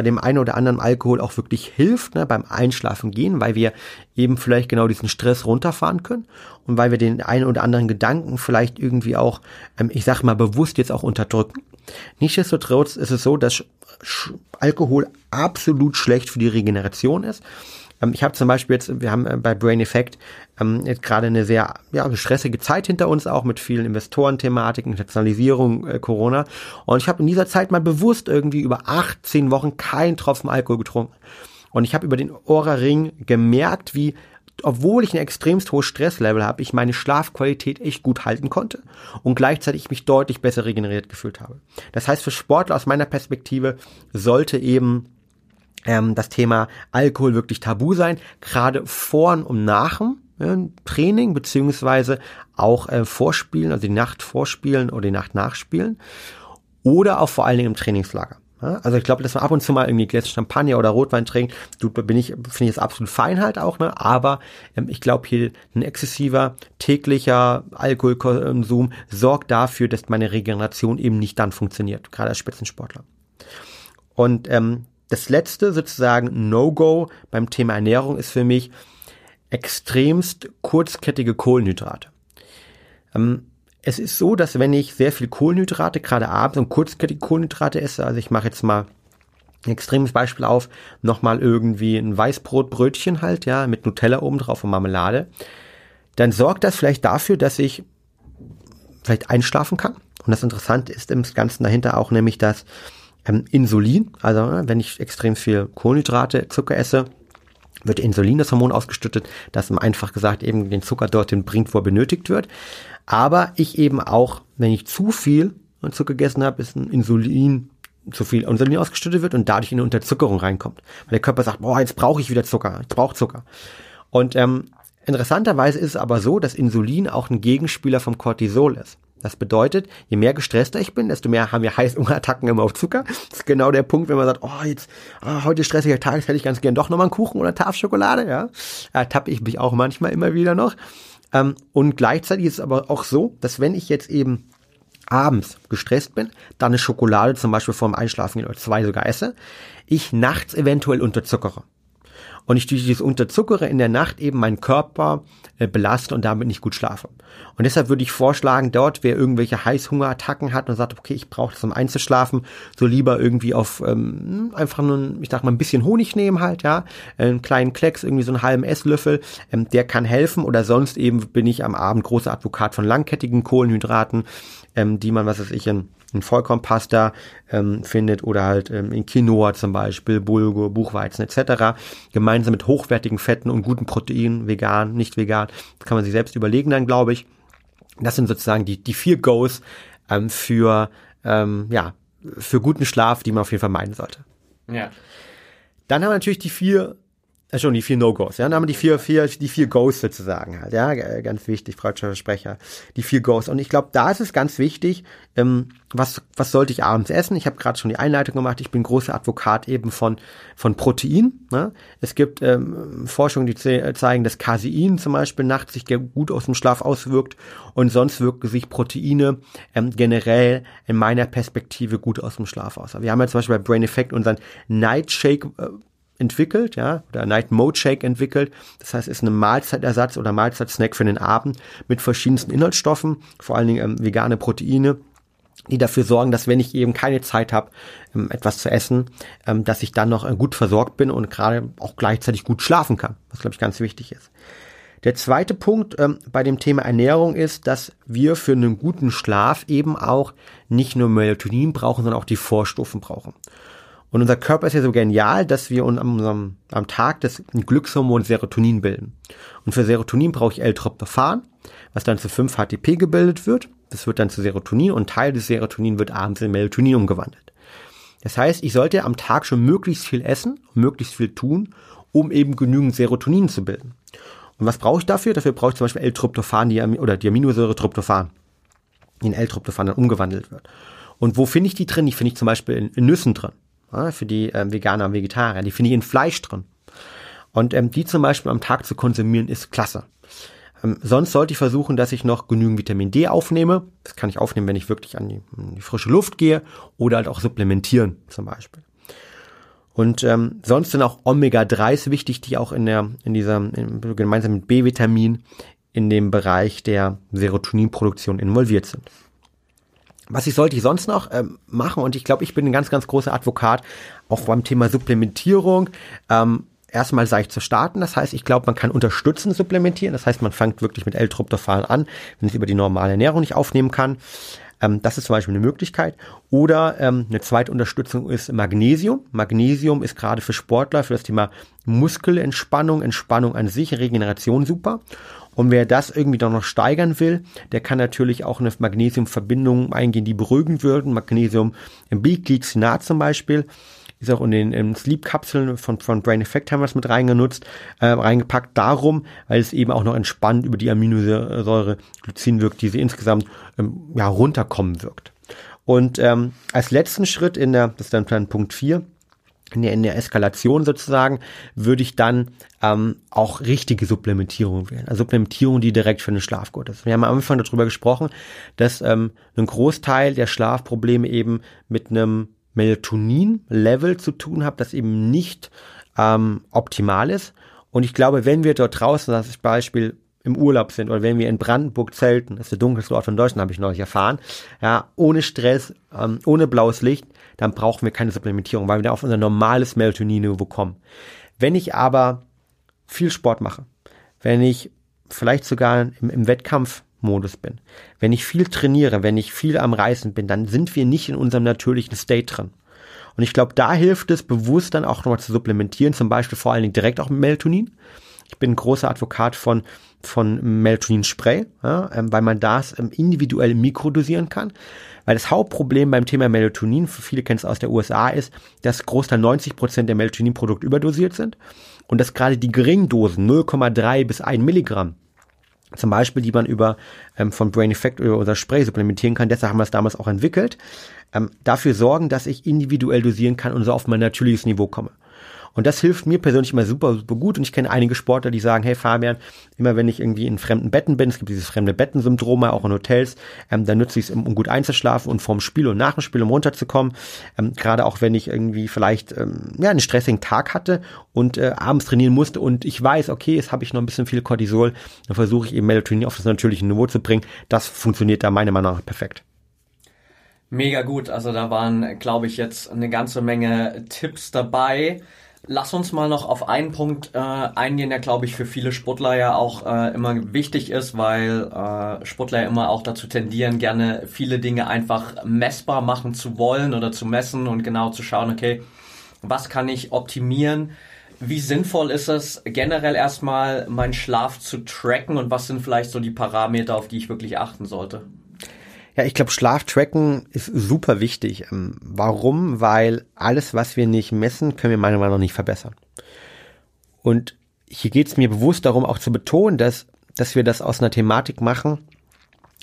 Speaker 1: bei dem einen oder anderen Alkohol auch wirklich hilft ne, beim Einschlafen gehen, weil wir eben vielleicht genau diesen Stress runterfahren können und weil wir den einen oder anderen Gedanken vielleicht irgendwie auch, ähm, ich sag mal bewusst jetzt auch unterdrücken. Nichtsdestotrotz ist es so, dass Alkohol absolut schlecht für die Regeneration ist. Ähm, ich habe zum Beispiel jetzt, wir haben äh, bei Brain Effect ähm, jetzt gerade eine sehr ja, stressige Zeit hinter uns, auch mit vielen Investorenthematiken, Internationalisierung, äh, Corona. Und ich habe in dieser Zeit mal bewusst irgendwie über 18 Wochen keinen Tropfen Alkohol getrunken. Und ich habe über den Aura-Ring gemerkt, wie obwohl ich ein extremst hohes Stresslevel habe, ich meine Schlafqualität echt gut halten konnte und gleichzeitig mich deutlich besser regeneriert gefühlt habe. Das heißt, für Sportler aus meiner Perspektive sollte eben ähm, das Thema Alkohol wirklich tabu sein, gerade vor und nach dem äh, Training, beziehungsweise auch äh, vorspielen, also die Nacht vorspielen oder die Nacht nachspielen. Oder auch vor allen Dingen im Trainingslager. Also ich glaube, dass man ab und zu mal irgendwie Gläser Champagner oder Rotwein trinkt, du, bin ich, finde ich jetzt absolut fein halt auch, ne? Aber ähm, ich glaube hier ein exzessiver täglicher Alkoholkonsum sorgt dafür, dass meine Regeneration eben nicht dann funktioniert, gerade als Spitzensportler. Und ähm, das letzte sozusagen No-Go beim Thema Ernährung ist für mich extremst kurzkettige Kohlenhydrate. Ähm, es ist so, dass wenn ich sehr viel Kohlenhydrate, gerade abends und kurzkettige Kohlenhydrate esse, also ich mache jetzt mal ein extremes Beispiel auf, nochmal irgendwie ein Weißbrotbrötchen halt, ja, mit Nutella oben drauf und Marmelade, dann sorgt das vielleicht dafür, dass ich vielleicht einschlafen kann. Und das Interessante ist im Ganzen dahinter auch nämlich das ähm, Insulin. Also ne, wenn ich extrem viel Kohlenhydrate, Zucker esse, wird Insulin, das Hormon, ausgeschüttet, das einfach gesagt eben den Zucker dorthin bringt, wo er benötigt wird. Aber ich eben auch, wenn ich zu viel Zucker gegessen habe, ist ein Insulin zu viel Insulin ausgeschüttet wird und dadurch in eine Unterzuckerung reinkommt. Weil der Körper sagt, boah, jetzt brauche ich wieder Zucker, ich brauche Zucker. Und ähm, interessanterweise ist es aber so, dass Insulin auch ein Gegenspieler vom Cortisol ist. Das bedeutet, je mehr gestresster ich bin, desto mehr haben wir Heißhungerattacken immer auf Zucker. Das ist genau der Punkt, wenn man sagt, oh, jetzt, oh, heute stressiger Tag, jetzt hätte ich ganz gern doch nochmal einen Kuchen oder Tafelschokolade, ja. Da tappe ich mich auch manchmal immer wieder noch. Ähm, und gleichzeitig ist es aber auch so, dass wenn ich jetzt eben abends gestresst bin, dann eine Schokolade zum Beispiel vorm Einschlafen oder zwei sogar esse, ich nachts eventuell unterzuckere und ich durch dieses Unterzuckere in der Nacht eben meinen Körper äh, belaste und damit nicht gut schlafe. Und deshalb würde ich vorschlagen, dort, wer irgendwelche Heißhungerattacken hat und sagt, okay, ich brauche das um einzuschlafen, so lieber irgendwie auf ähm, einfach nur, ich sag mal, ein bisschen Honig nehmen halt, ja, einen kleinen Klecks, irgendwie so einen halben Esslöffel, ähm, der kann helfen oder sonst eben bin ich am Abend großer Advokat von langkettigen Kohlenhydraten, ähm, die man, was weiß ich, in in Vollkornpasta ähm, findet oder halt ähm, in Quinoa zum Beispiel, Bulgur, Buchweizen etc. Gemeinsam mit hochwertigen Fetten und guten Proteinen, vegan, nicht vegan. Das kann man sich selbst überlegen dann, glaube ich. Das sind sozusagen die, die vier Goes ähm, für, ähm, ja, für guten Schlaf, die man auf jeden Fall meiden sollte.
Speaker 2: Ja.
Speaker 1: Dann haben wir natürlich die vier schon die vier No-Gos, ja, dann haben wir die vier, vier, die vier Goes sozusagen halt, ja, ganz wichtig, freudscher Sprecher, die vier Goes. Und ich glaube, da ist es ganz wichtig, ähm, was, was sollte ich abends essen? Ich habe gerade schon die Einleitung gemacht, ich bin großer Advokat eben von, von Protein. Ne? Es gibt ähm, Forschungen, die zeigen, dass Casein zum Beispiel nachts sich gut aus dem Schlaf auswirkt und sonst wirken sich Proteine ähm, generell in meiner Perspektive gut aus dem Schlaf aus. Wir haben ja zum Beispiel bei Brain Effect unseren Nightshake äh, entwickelt, ja, oder Night Mode Shake entwickelt. Das heißt, ist ein Mahlzeitersatz oder Mahlzeitsnack für den Abend mit verschiedensten Inhaltsstoffen, vor allen Dingen ähm, vegane Proteine, die dafür sorgen, dass wenn ich eben keine Zeit habe, ähm, etwas zu essen, ähm, dass ich dann noch äh, gut versorgt bin und gerade auch gleichzeitig gut schlafen kann, was glaube ich ganz wichtig ist. Der zweite Punkt ähm, bei dem Thema Ernährung ist, dass wir für einen guten Schlaf eben auch nicht nur Melatonin brauchen, sondern auch die Vorstufen brauchen. Und unser Körper ist ja so genial, dass wir am, am Tag das Glückshormon Serotonin bilden. Und für Serotonin brauche ich L-Tryptophan, was dann zu 5-HTP gebildet wird. Das wird dann zu Serotonin und Teil des Serotonin wird abends in Melatonin umgewandelt. Das heißt, ich sollte am Tag schon möglichst viel essen, möglichst viel tun, um eben genügend Serotonin zu bilden. Und was brauche ich dafür? Dafür brauche ich zum Beispiel L-Tryptophan oder die Aminosäure Tryptophan, die in L-Tryptophan dann umgewandelt wird. Und wo finde ich die drin? Die finde ich zum Beispiel in, in Nüssen drin für die ähm, Veganer und Vegetarier. Die finde ich in Fleisch drin. Und ähm, die zum Beispiel am Tag zu konsumieren, ist klasse. Ähm, sonst sollte ich versuchen, dass ich noch genügend Vitamin D aufnehme. Das kann ich aufnehmen, wenn ich wirklich an die, an die frische Luft gehe oder halt auch supplementieren zum Beispiel. Und ähm, sonst sind auch Omega-3s wichtig, die auch in der in dieser in, gemeinsam mit B-Vitamin in dem Bereich der Serotoninproduktion involviert sind. Was ich sollte ich sonst noch ähm, machen? Und ich glaube, ich bin ein ganz, ganz großer Advokat auch beim Thema Supplementierung. Ähm, erstmal sage ich zu starten. Das heißt, ich glaube, man kann unterstützen supplementieren. Das heißt, man fängt wirklich mit L-Tryptophan an, wenn es über die normale Ernährung nicht aufnehmen kann. Ähm, das ist zum Beispiel eine Möglichkeit. Oder ähm, eine zweite Unterstützung ist Magnesium. Magnesium ist gerade für Sportler, für das Thema Muskelentspannung, Entspannung an sich, Regeneration super. Und wer das irgendwie dann noch steigern will, der kann natürlich auch eine Magnesiumverbindung eingehen, die beruhigen würden. Magnesium im Biglycinat zum Beispiel. Ist auch in den Sleep-Kapseln von, von Brain Effect haben wir es mit reingenutzt, äh, reingepackt. Darum, weil es eben auch noch entspannt über die Aminosäure Glycin wirkt, die sie insgesamt ähm, ja, runterkommen wirkt. Und ähm, als letzten Schritt in der, das ist dann Plan Punkt 4, in der, in der Eskalation sozusagen, würde ich dann ähm, auch richtige Supplementierung wählen. Also Supplementierung, die direkt für den Schlaf gut ist. Wir haben am Anfang darüber gesprochen, dass ähm, ein Großteil der Schlafprobleme eben mit einem Melatonin-Level zu tun hat, das eben nicht ähm, optimal ist. Und ich glaube, wenn wir dort draußen, das Beispiel im Urlaub sind oder wenn wir in Brandenburg zelten, das ist der dunkelste Ort von Deutschland, habe ich neulich erfahren, ja, ohne Stress, ähm, ohne blaues Licht, dann brauchen wir keine Supplementierung, weil wir da auf unser normales Melatonin-Niveau kommen. Wenn ich aber viel Sport mache, wenn ich vielleicht sogar im, im Wettkampfmodus bin, wenn ich viel trainiere, wenn ich viel am Reisen bin, dann sind wir nicht in unserem natürlichen State drin. Und ich glaube, da hilft es bewusst dann auch nochmal zu supplementieren, zum Beispiel vor allen Dingen direkt auch mit Melatonin. Ich bin ein großer Advokat von, von Melatonin-Spray, ja, ähm, weil man das ähm, individuell mikrodosieren kann. Weil das Hauptproblem beim Thema Melatonin, für viele kennen es aus der USA, ist, dass Großteil 90 Prozent der Melatonin-Produkte überdosiert sind und dass gerade die geringen Dosen, 0,3 bis 1 Milligramm, zum Beispiel, die man über ähm, von Brain Effect oder unser Spray supplementieren kann, deshalb haben wir es damals auch entwickelt, ähm, dafür sorgen, dass ich individuell dosieren kann und so auf mein natürliches Niveau komme. Und das hilft mir persönlich immer super, super gut. Und ich kenne einige Sportler, die sagen, hey Fabian, immer wenn ich irgendwie in fremden Betten bin, es gibt dieses fremde Bettensyndrom auch in Hotels, ähm, dann nutze ich es, um gut einzuschlafen und vorm Spiel und nach dem Spiel, um runterzukommen. Ähm, Gerade auch wenn ich irgendwie vielleicht ähm, ja einen stressigen Tag hatte und äh, abends trainieren musste und ich weiß, okay, jetzt habe ich noch ein bisschen viel Cortisol, dann versuche ich eben Melatonin auf das natürliche Niveau zu bringen. Das funktioniert da meiner Meinung nach perfekt.
Speaker 2: Mega gut. Also da waren, glaube ich, jetzt eine ganze Menge Tipps dabei. Lass uns mal noch auf einen Punkt äh, eingehen, der glaube ich für viele Sportler ja auch äh, immer wichtig ist, weil äh, Sportler ja immer auch dazu tendieren, gerne viele Dinge einfach messbar machen zu wollen oder zu messen und genau zu schauen, okay, was kann ich optimieren? Wie sinnvoll ist es generell erstmal meinen Schlaf zu tracken und was sind vielleicht so die Parameter, auf die ich wirklich achten sollte?
Speaker 1: Ja, ich glaube, Schlaftracken ist super wichtig. Ähm, warum? Weil alles, was wir nicht messen, können wir meiner Meinung nach nicht verbessern. Und hier geht es mir bewusst darum, auch zu betonen, dass, dass wir das aus einer Thematik machen,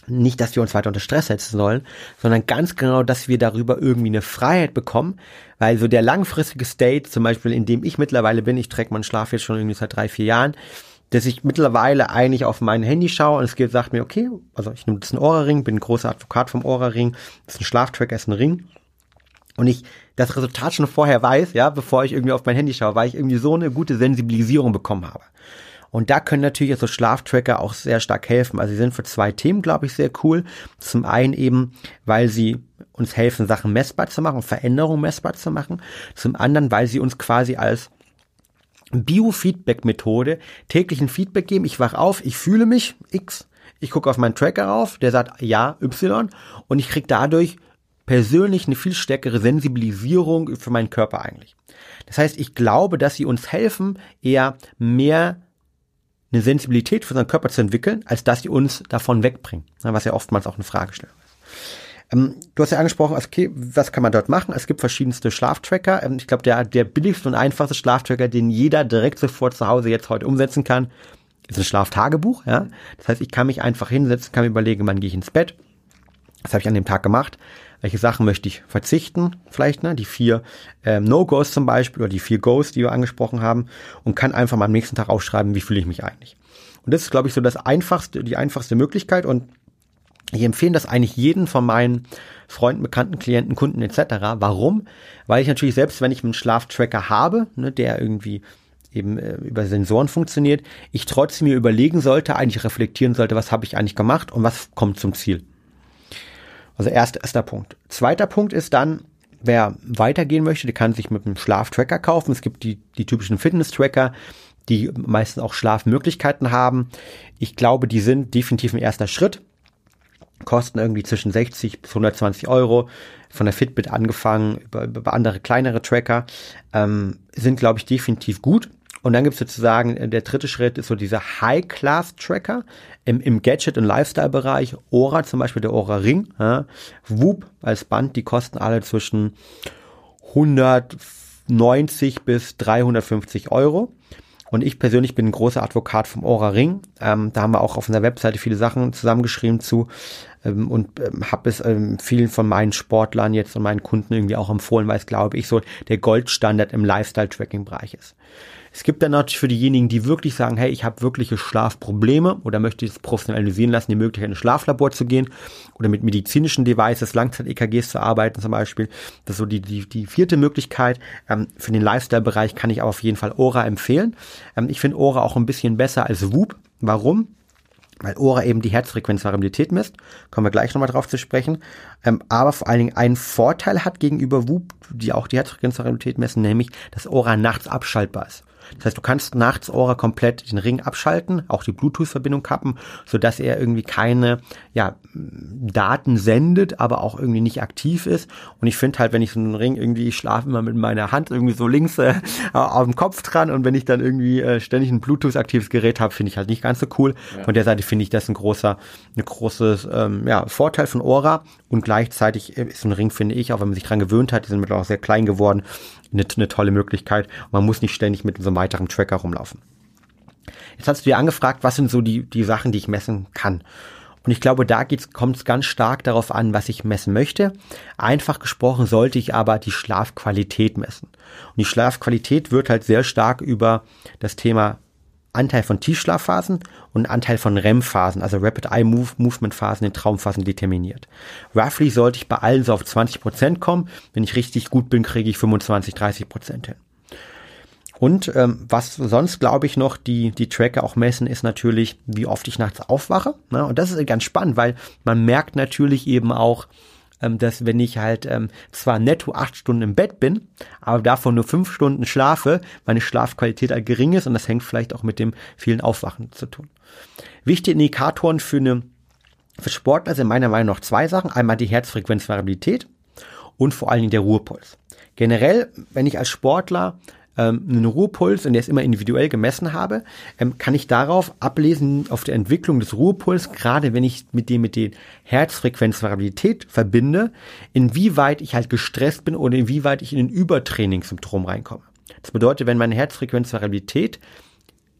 Speaker 1: nicht, dass wir uns weiter unter Stress setzen sollen, sondern ganz genau, dass wir darüber irgendwie eine Freiheit bekommen, weil so der langfristige State, zum Beispiel in dem ich mittlerweile bin, ich träge meinen Schlaf jetzt schon irgendwie seit drei, vier Jahren, dass ich mittlerweile eigentlich auf mein Handy schaue und es geht, sagt mir, okay, also ich nehme jetzt einen Ohrring, bin ein großer Advokat vom Ohrring, ist ein Schlaftracker, ist ein Ring. Und ich das Resultat schon vorher weiß, ja, bevor ich irgendwie auf mein Handy schaue, weil ich irgendwie so eine gute Sensibilisierung bekommen habe. Und da können natürlich so Schlaftracker auch sehr stark helfen. Also sie sind für zwei Themen, glaube ich, sehr cool. Zum einen eben, weil sie uns helfen, Sachen messbar zu machen, Veränderungen messbar zu machen. Zum anderen, weil sie uns quasi als Biofeedback-Methode täglichen Feedback geben. Ich wach auf, ich fühle mich X, ich gucke auf meinen Tracker auf, der sagt ja Y und ich kriege dadurch persönlich eine viel stärkere Sensibilisierung für meinen Körper eigentlich. Das heißt, ich glaube, dass sie uns helfen, eher mehr eine Sensibilität für unseren Körper zu entwickeln, als dass sie uns davon wegbringen, was ja oftmals auch eine Fragestellung ist. Ähm, du hast ja angesprochen, also, okay, was kann man dort machen? Es gibt verschiedenste Schlaftracker. Ähm, ich glaube, der, der billigste und einfachste Schlaftracker, den jeder direkt sofort zu Hause jetzt heute umsetzen kann, ist ein Schlaftagebuch. Ja? Das heißt, ich kann mich einfach hinsetzen, kann mir überlegen, wann gehe ich ins Bett. Das habe ich an dem Tag gemacht. Welche Sachen möchte ich verzichten? Vielleicht, ne? Die vier ähm, No-Gos zum Beispiel oder die vier Goes, die wir angesprochen haben, und kann einfach mal am nächsten Tag aufschreiben, wie fühle ich mich eigentlich. Und das ist, glaube ich, so das einfachste, die einfachste Möglichkeit. Und ich empfehle das eigentlich jeden von meinen Freunden, Bekannten, Klienten, Kunden etc. Warum? Weil ich natürlich selbst, wenn ich einen Schlaftracker habe, ne, der irgendwie eben äh, über Sensoren funktioniert, ich trotzdem mir überlegen sollte, eigentlich reflektieren sollte, was habe ich eigentlich gemacht und was kommt zum Ziel. Also erster, erster Punkt. Zweiter Punkt ist dann, wer weitergehen möchte, der kann sich mit einem Schlaftracker kaufen. Es gibt die, die typischen Fitness-Tracker, die meistens auch Schlafmöglichkeiten haben. Ich glaube, die sind definitiv ein erster Schritt kosten irgendwie zwischen 60 bis 120 Euro. Von der Fitbit angefangen über, über andere kleinere Tracker ähm, sind, glaube ich, definitiv gut. Und dann gibt es sozusagen, äh, der dritte Schritt ist so dieser High-Class-Tracker im, im Gadget- und Lifestyle-Bereich. Ora zum Beispiel, der Ora Ring. Ja. Whoop als Band, die kosten alle zwischen 190 bis 350 Euro. Und ich persönlich bin ein großer Advokat vom Aura Ring. Ähm, da haben wir auch auf unserer Webseite viele Sachen zusammengeschrieben zu ähm, und ähm, habe es ähm, vielen von meinen Sportlern jetzt und meinen Kunden irgendwie auch empfohlen, weil es glaube ich so der Goldstandard im Lifestyle-Tracking-Bereich ist. Es gibt dann natürlich für diejenigen, die wirklich sagen, hey, ich habe wirkliche Schlafprobleme oder möchte es professionalisieren lassen, die Möglichkeit, in ein Schlaflabor zu gehen oder mit medizinischen Devices, Langzeit-EKGs zu arbeiten zum Beispiel. Das ist so die, die, die vierte Möglichkeit. Ähm, für den Lifestyle-Bereich kann ich aber auf jeden Fall Aura empfehlen. Ähm, ich finde Aura auch ein bisschen besser als Whoop. Warum? Weil Ora eben die Herzfrequenzvariabilität misst, kommen wir gleich nochmal drauf zu sprechen, ähm, aber vor allen Dingen einen Vorteil hat gegenüber Whoop, die auch die Herzfrequenzvariabilität messen, nämlich, dass Ora nachts abschaltbar ist. Das heißt, du kannst nachts Aura komplett den Ring abschalten, auch die Bluetooth-Verbindung kappen, so dass er irgendwie keine ja, Daten sendet, aber auch irgendwie nicht aktiv ist. Und ich finde halt, wenn ich so einen Ring irgendwie, ich schlafe immer mit meiner Hand irgendwie so links äh, auf dem Kopf dran und wenn ich dann irgendwie äh, ständig ein Bluetooth-aktives Gerät habe, finde ich halt nicht ganz so cool. Ja. Von der Seite finde ich das ein großer, ein großes ähm, ja, Vorteil von Aura und gleichzeitig ist so ein Ring, finde ich, auch wenn man sich dran gewöhnt hat, die sind mittlerweile auch sehr klein geworden, eine, eine tolle Möglichkeit. Man muss nicht ständig mit so einem weiteren Tracker rumlaufen. Jetzt hast du dir angefragt, was sind so die, die Sachen, die ich messen kann. Und ich glaube, da kommt es ganz stark darauf an, was ich messen möchte. Einfach gesprochen sollte ich aber die Schlafqualität messen. Und die Schlafqualität wird halt sehr stark über das Thema Anteil von Tiefschlafphasen und Anteil von REM-Phasen, also Rapid Eye Move Movement Phasen in Traumphasen determiniert. Roughly sollte ich bei allen so auf 20 Prozent kommen. Wenn ich richtig gut bin, kriege ich 25, 30 Prozent hin. Und ähm, was sonst, glaube ich, noch die, die Tracker auch messen, ist natürlich, wie oft ich nachts aufwache. Ne? Und das ist ganz spannend, weil man merkt natürlich eben auch, ähm, dass wenn ich halt ähm, zwar netto acht Stunden im Bett bin, aber davon nur fünf Stunden schlafe, meine Schlafqualität halt gering ist und das hängt vielleicht auch mit dem vielen Aufwachen zu tun. Wichtige Indikatoren für eine für Sportler sind meiner Meinung nach zwei Sachen. Einmal die Herzfrequenzvariabilität und vor allen Dingen der Ruhepuls. Generell, wenn ich als Sportler ähm, einen Ruhepuls, und der ist immer individuell gemessen habe, ähm, kann ich darauf ablesen, auf der Entwicklung des Ruhepuls, gerade wenn ich mit dem mit der Herzfrequenzvariabilität verbinde, inwieweit ich halt gestresst bin oder inwieweit ich in ein Übertrainingssymptom reinkomme. Das bedeutet, wenn meine Herzfrequenzvariabilität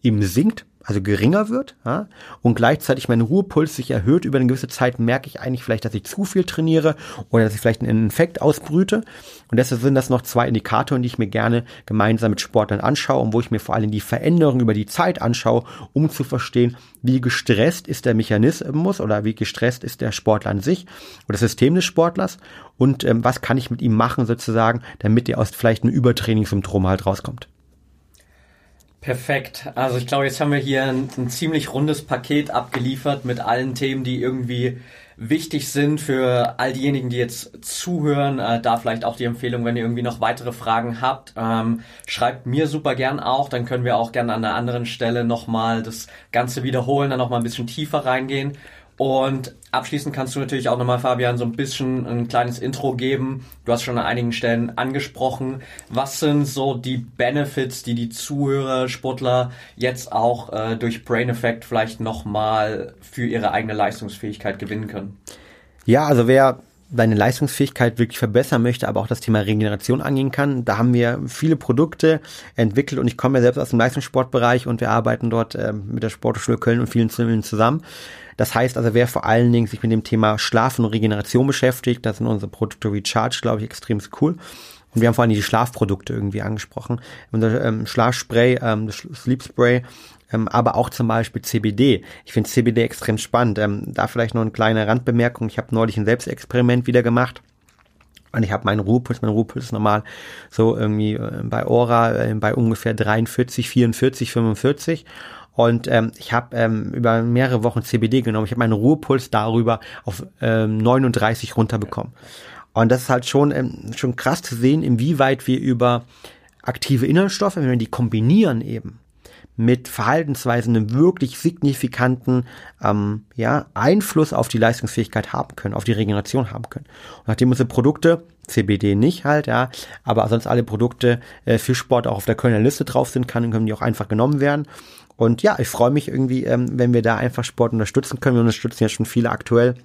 Speaker 1: eben sinkt, also geringer wird ja, und gleichzeitig mein Ruhepuls sich erhöht über eine gewisse Zeit, merke ich eigentlich vielleicht, dass ich zu viel trainiere oder dass ich vielleicht einen Infekt ausbrüte. Und deshalb sind das noch zwei Indikatoren, die ich mir gerne gemeinsam mit Sportlern anschaue und wo ich mir vor allem die Veränderung über die Zeit anschaue, um zu verstehen, wie gestresst ist der Mechanismus oder wie gestresst ist der Sportler an sich oder das System des Sportlers und ähm, was kann ich mit ihm machen sozusagen, damit er aus vielleicht einem Übertrainingssyndrom halt rauskommt.
Speaker 2: Perfekt. Also ich glaube, jetzt haben wir hier ein, ein, ziemlich rundes Paket abgeliefert mit allen Themen, die irgendwie wichtig sind für all diejenigen, die jetzt zuhören. Äh, da vielleicht auch die Empfehlung, wenn ihr irgendwie noch weitere Fragen habt, ähm, schreibt mir super gern auch. Dann können wir auch gerne an einer anderen Stelle nochmal das Ganze wiederholen, dann nochmal ein bisschen tiefer reingehen. Und abschließend kannst du natürlich auch nochmal, Fabian, so ein bisschen ein kleines Intro geben. Du hast schon an einigen Stellen angesprochen. Was sind so die Benefits, die die Zuhörer, Sportler jetzt auch äh, durch Brain Effect vielleicht nochmal für ihre eigene Leistungsfähigkeit gewinnen können?
Speaker 1: Ja, also wer seine Leistungsfähigkeit wirklich verbessern möchte, aber auch das Thema Regeneration angehen kann. Da haben wir viele Produkte entwickelt und ich komme ja selbst aus dem Leistungssportbereich und wir arbeiten dort äh, mit der Sportschule Köln und vielen zusammen. Das heißt also, wer vor allen Dingen sich mit dem Thema Schlafen und Regeneration beschäftigt, das sind unsere Produkte Recharge, glaube ich, extrem cool. Und wir haben vor allem die Schlafprodukte irgendwie angesprochen. Unser ähm, Schlafspray, ähm, Sleep Spray, ähm, aber auch zum Beispiel CBD. Ich finde CBD extrem spannend. Ähm, da vielleicht noch eine kleine Randbemerkung. Ich habe neulich ein Selbstexperiment wieder gemacht. Und ich habe meinen Ruhepuls, mein Ruhepuls ist normal so irgendwie äh, bei Ora äh, bei ungefähr 43, 44, 45. Und ähm, ich habe ähm, über mehrere Wochen CBD genommen. Ich habe meinen Ruhepuls darüber auf ähm, 39 runterbekommen. Und das ist halt schon, ähm, schon krass zu sehen, inwieweit wir über aktive Inhaltsstoffe, wenn wir die kombinieren eben, mit Verhaltensweisen einen wirklich signifikanten ähm, ja, Einfluss auf die Leistungsfähigkeit haben können, auf die Regeneration haben können. Und nachdem unsere Produkte, CBD nicht halt, ja, aber sonst alle Produkte äh, für Sport auch auf der Kölner Liste drauf sind, kann, können die auch einfach genommen werden. Und ja, ich freue mich irgendwie, ähm, wenn wir da einfach Sport unterstützen können. Wir unterstützen ja schon viele aktuell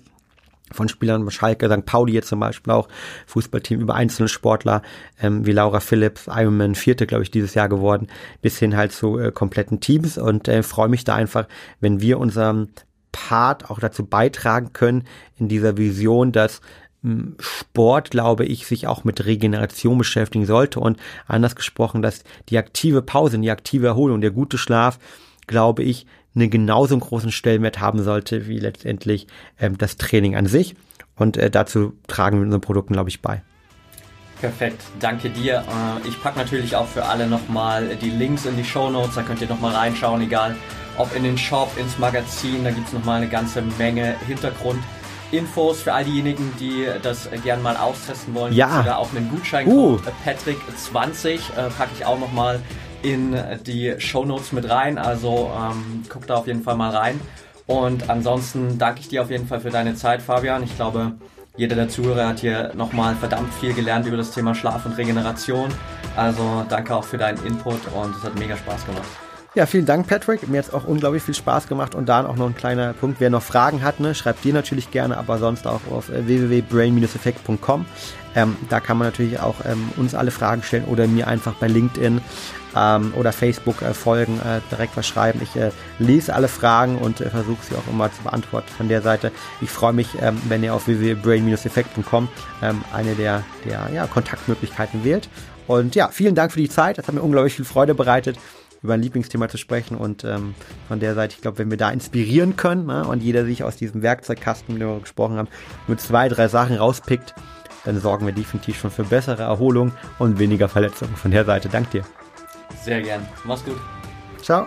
Speaker 1: von Spielern Schalke, St. Pauli jetzt zum Beispiel auch, Fußballteam über einzelne Sportler, ähm, wie Laura Phillips, Ironman Vierte, glaube ich, dieses Jahr geworden, bis hin halt zu äh, kompletten Teams und äh, freue mich da einfach, wenn wir unseren Part auch dazu beitragen können, in dieser Vision, dass hm, Sport, glaube ich, sich auch mit Regeneration beschäftigen sollte und anders gesprochen, dass die aktive Pause, die aktive Erholung, der gute Schlaf, glaube ich, einen genauso großen Stellenwert haben sollte wie letztendlich ähm, das Training an sich. Und äh, dazu tragen wir unseren Produkten, glaube ich, bei.
Speaker 2: Perfekt, danke dir. Äh, ich packe natürlich auch für alle nochmal die Links in die Show Notes, da könnt ihr nochmal reinschauen, egal ob in den Shop, ins Magazin, da gibt es nochmal eine ganze Menge Hintergrundinfos für all diejenigen, die das gerne mal austesten wollen.
Speaker 1: Ja.
Speaker 2: Oder auch einen Gutscheincode uh. Patrick20 äh, packe ich auch nochmal in die Show Notes mit rein. Also ähm, guck da auf jeden Fall mal rein. Und ansonsten danke ich dir auf jeden Fall für deine Zeit, Fabian. Ich glaube, jeder der Zuhörer hat hier nochmal verdammt viel gelernt über das Thema Schlaf und Regeneration. Also danke auch für deinen Input und es hat mega Spaß gemacht.
Speaker 1: Ja, vielen Dank, Patrick. Mir hat es auch unglaublich viel Spaß gemacht. Und dann auch noch ein kleiner Punkt. Wer noch Fragen hat, ne, schreibt dir natürlich gerne, aber sonst auch auf äh, www.brain-effekt.com. Ähm, da kann man natürlich auch ähm, uns alle Fragen stellen oder mir einfach bei LinkedIn ähm, oder Facebook äh, folgen, äh, direkt was schreiben. Ich äh, lese alle Fragen und äh, versuche sie auch immer zu beantworten von der Seite. Ich freue mich, ähm, wenn ihr auf www.brain-effekt.com ähm, eine der, der ja, Kontaktmöglichkeiten wählt. Und ja, vielen Dank für die Zeit. Das hat mir unglaublich viel Freude bereitet über ein Lieblingsthema zu sprechen und ähm, von der Seite, ich glaube, wenn wir da inspirieren können ne, und jeder sich aus diesem Werkzeugkasten, dem wir gesprochen haben, nur zwei, drei Sachen rauspickt, dann sorgen wir definitiv schon für bessere Erholung und weniger Verletzungen. Von der Seite, dank dir.
Speaker 2: Sehr gern. Mach's gut.
Speaker 1: Ciao.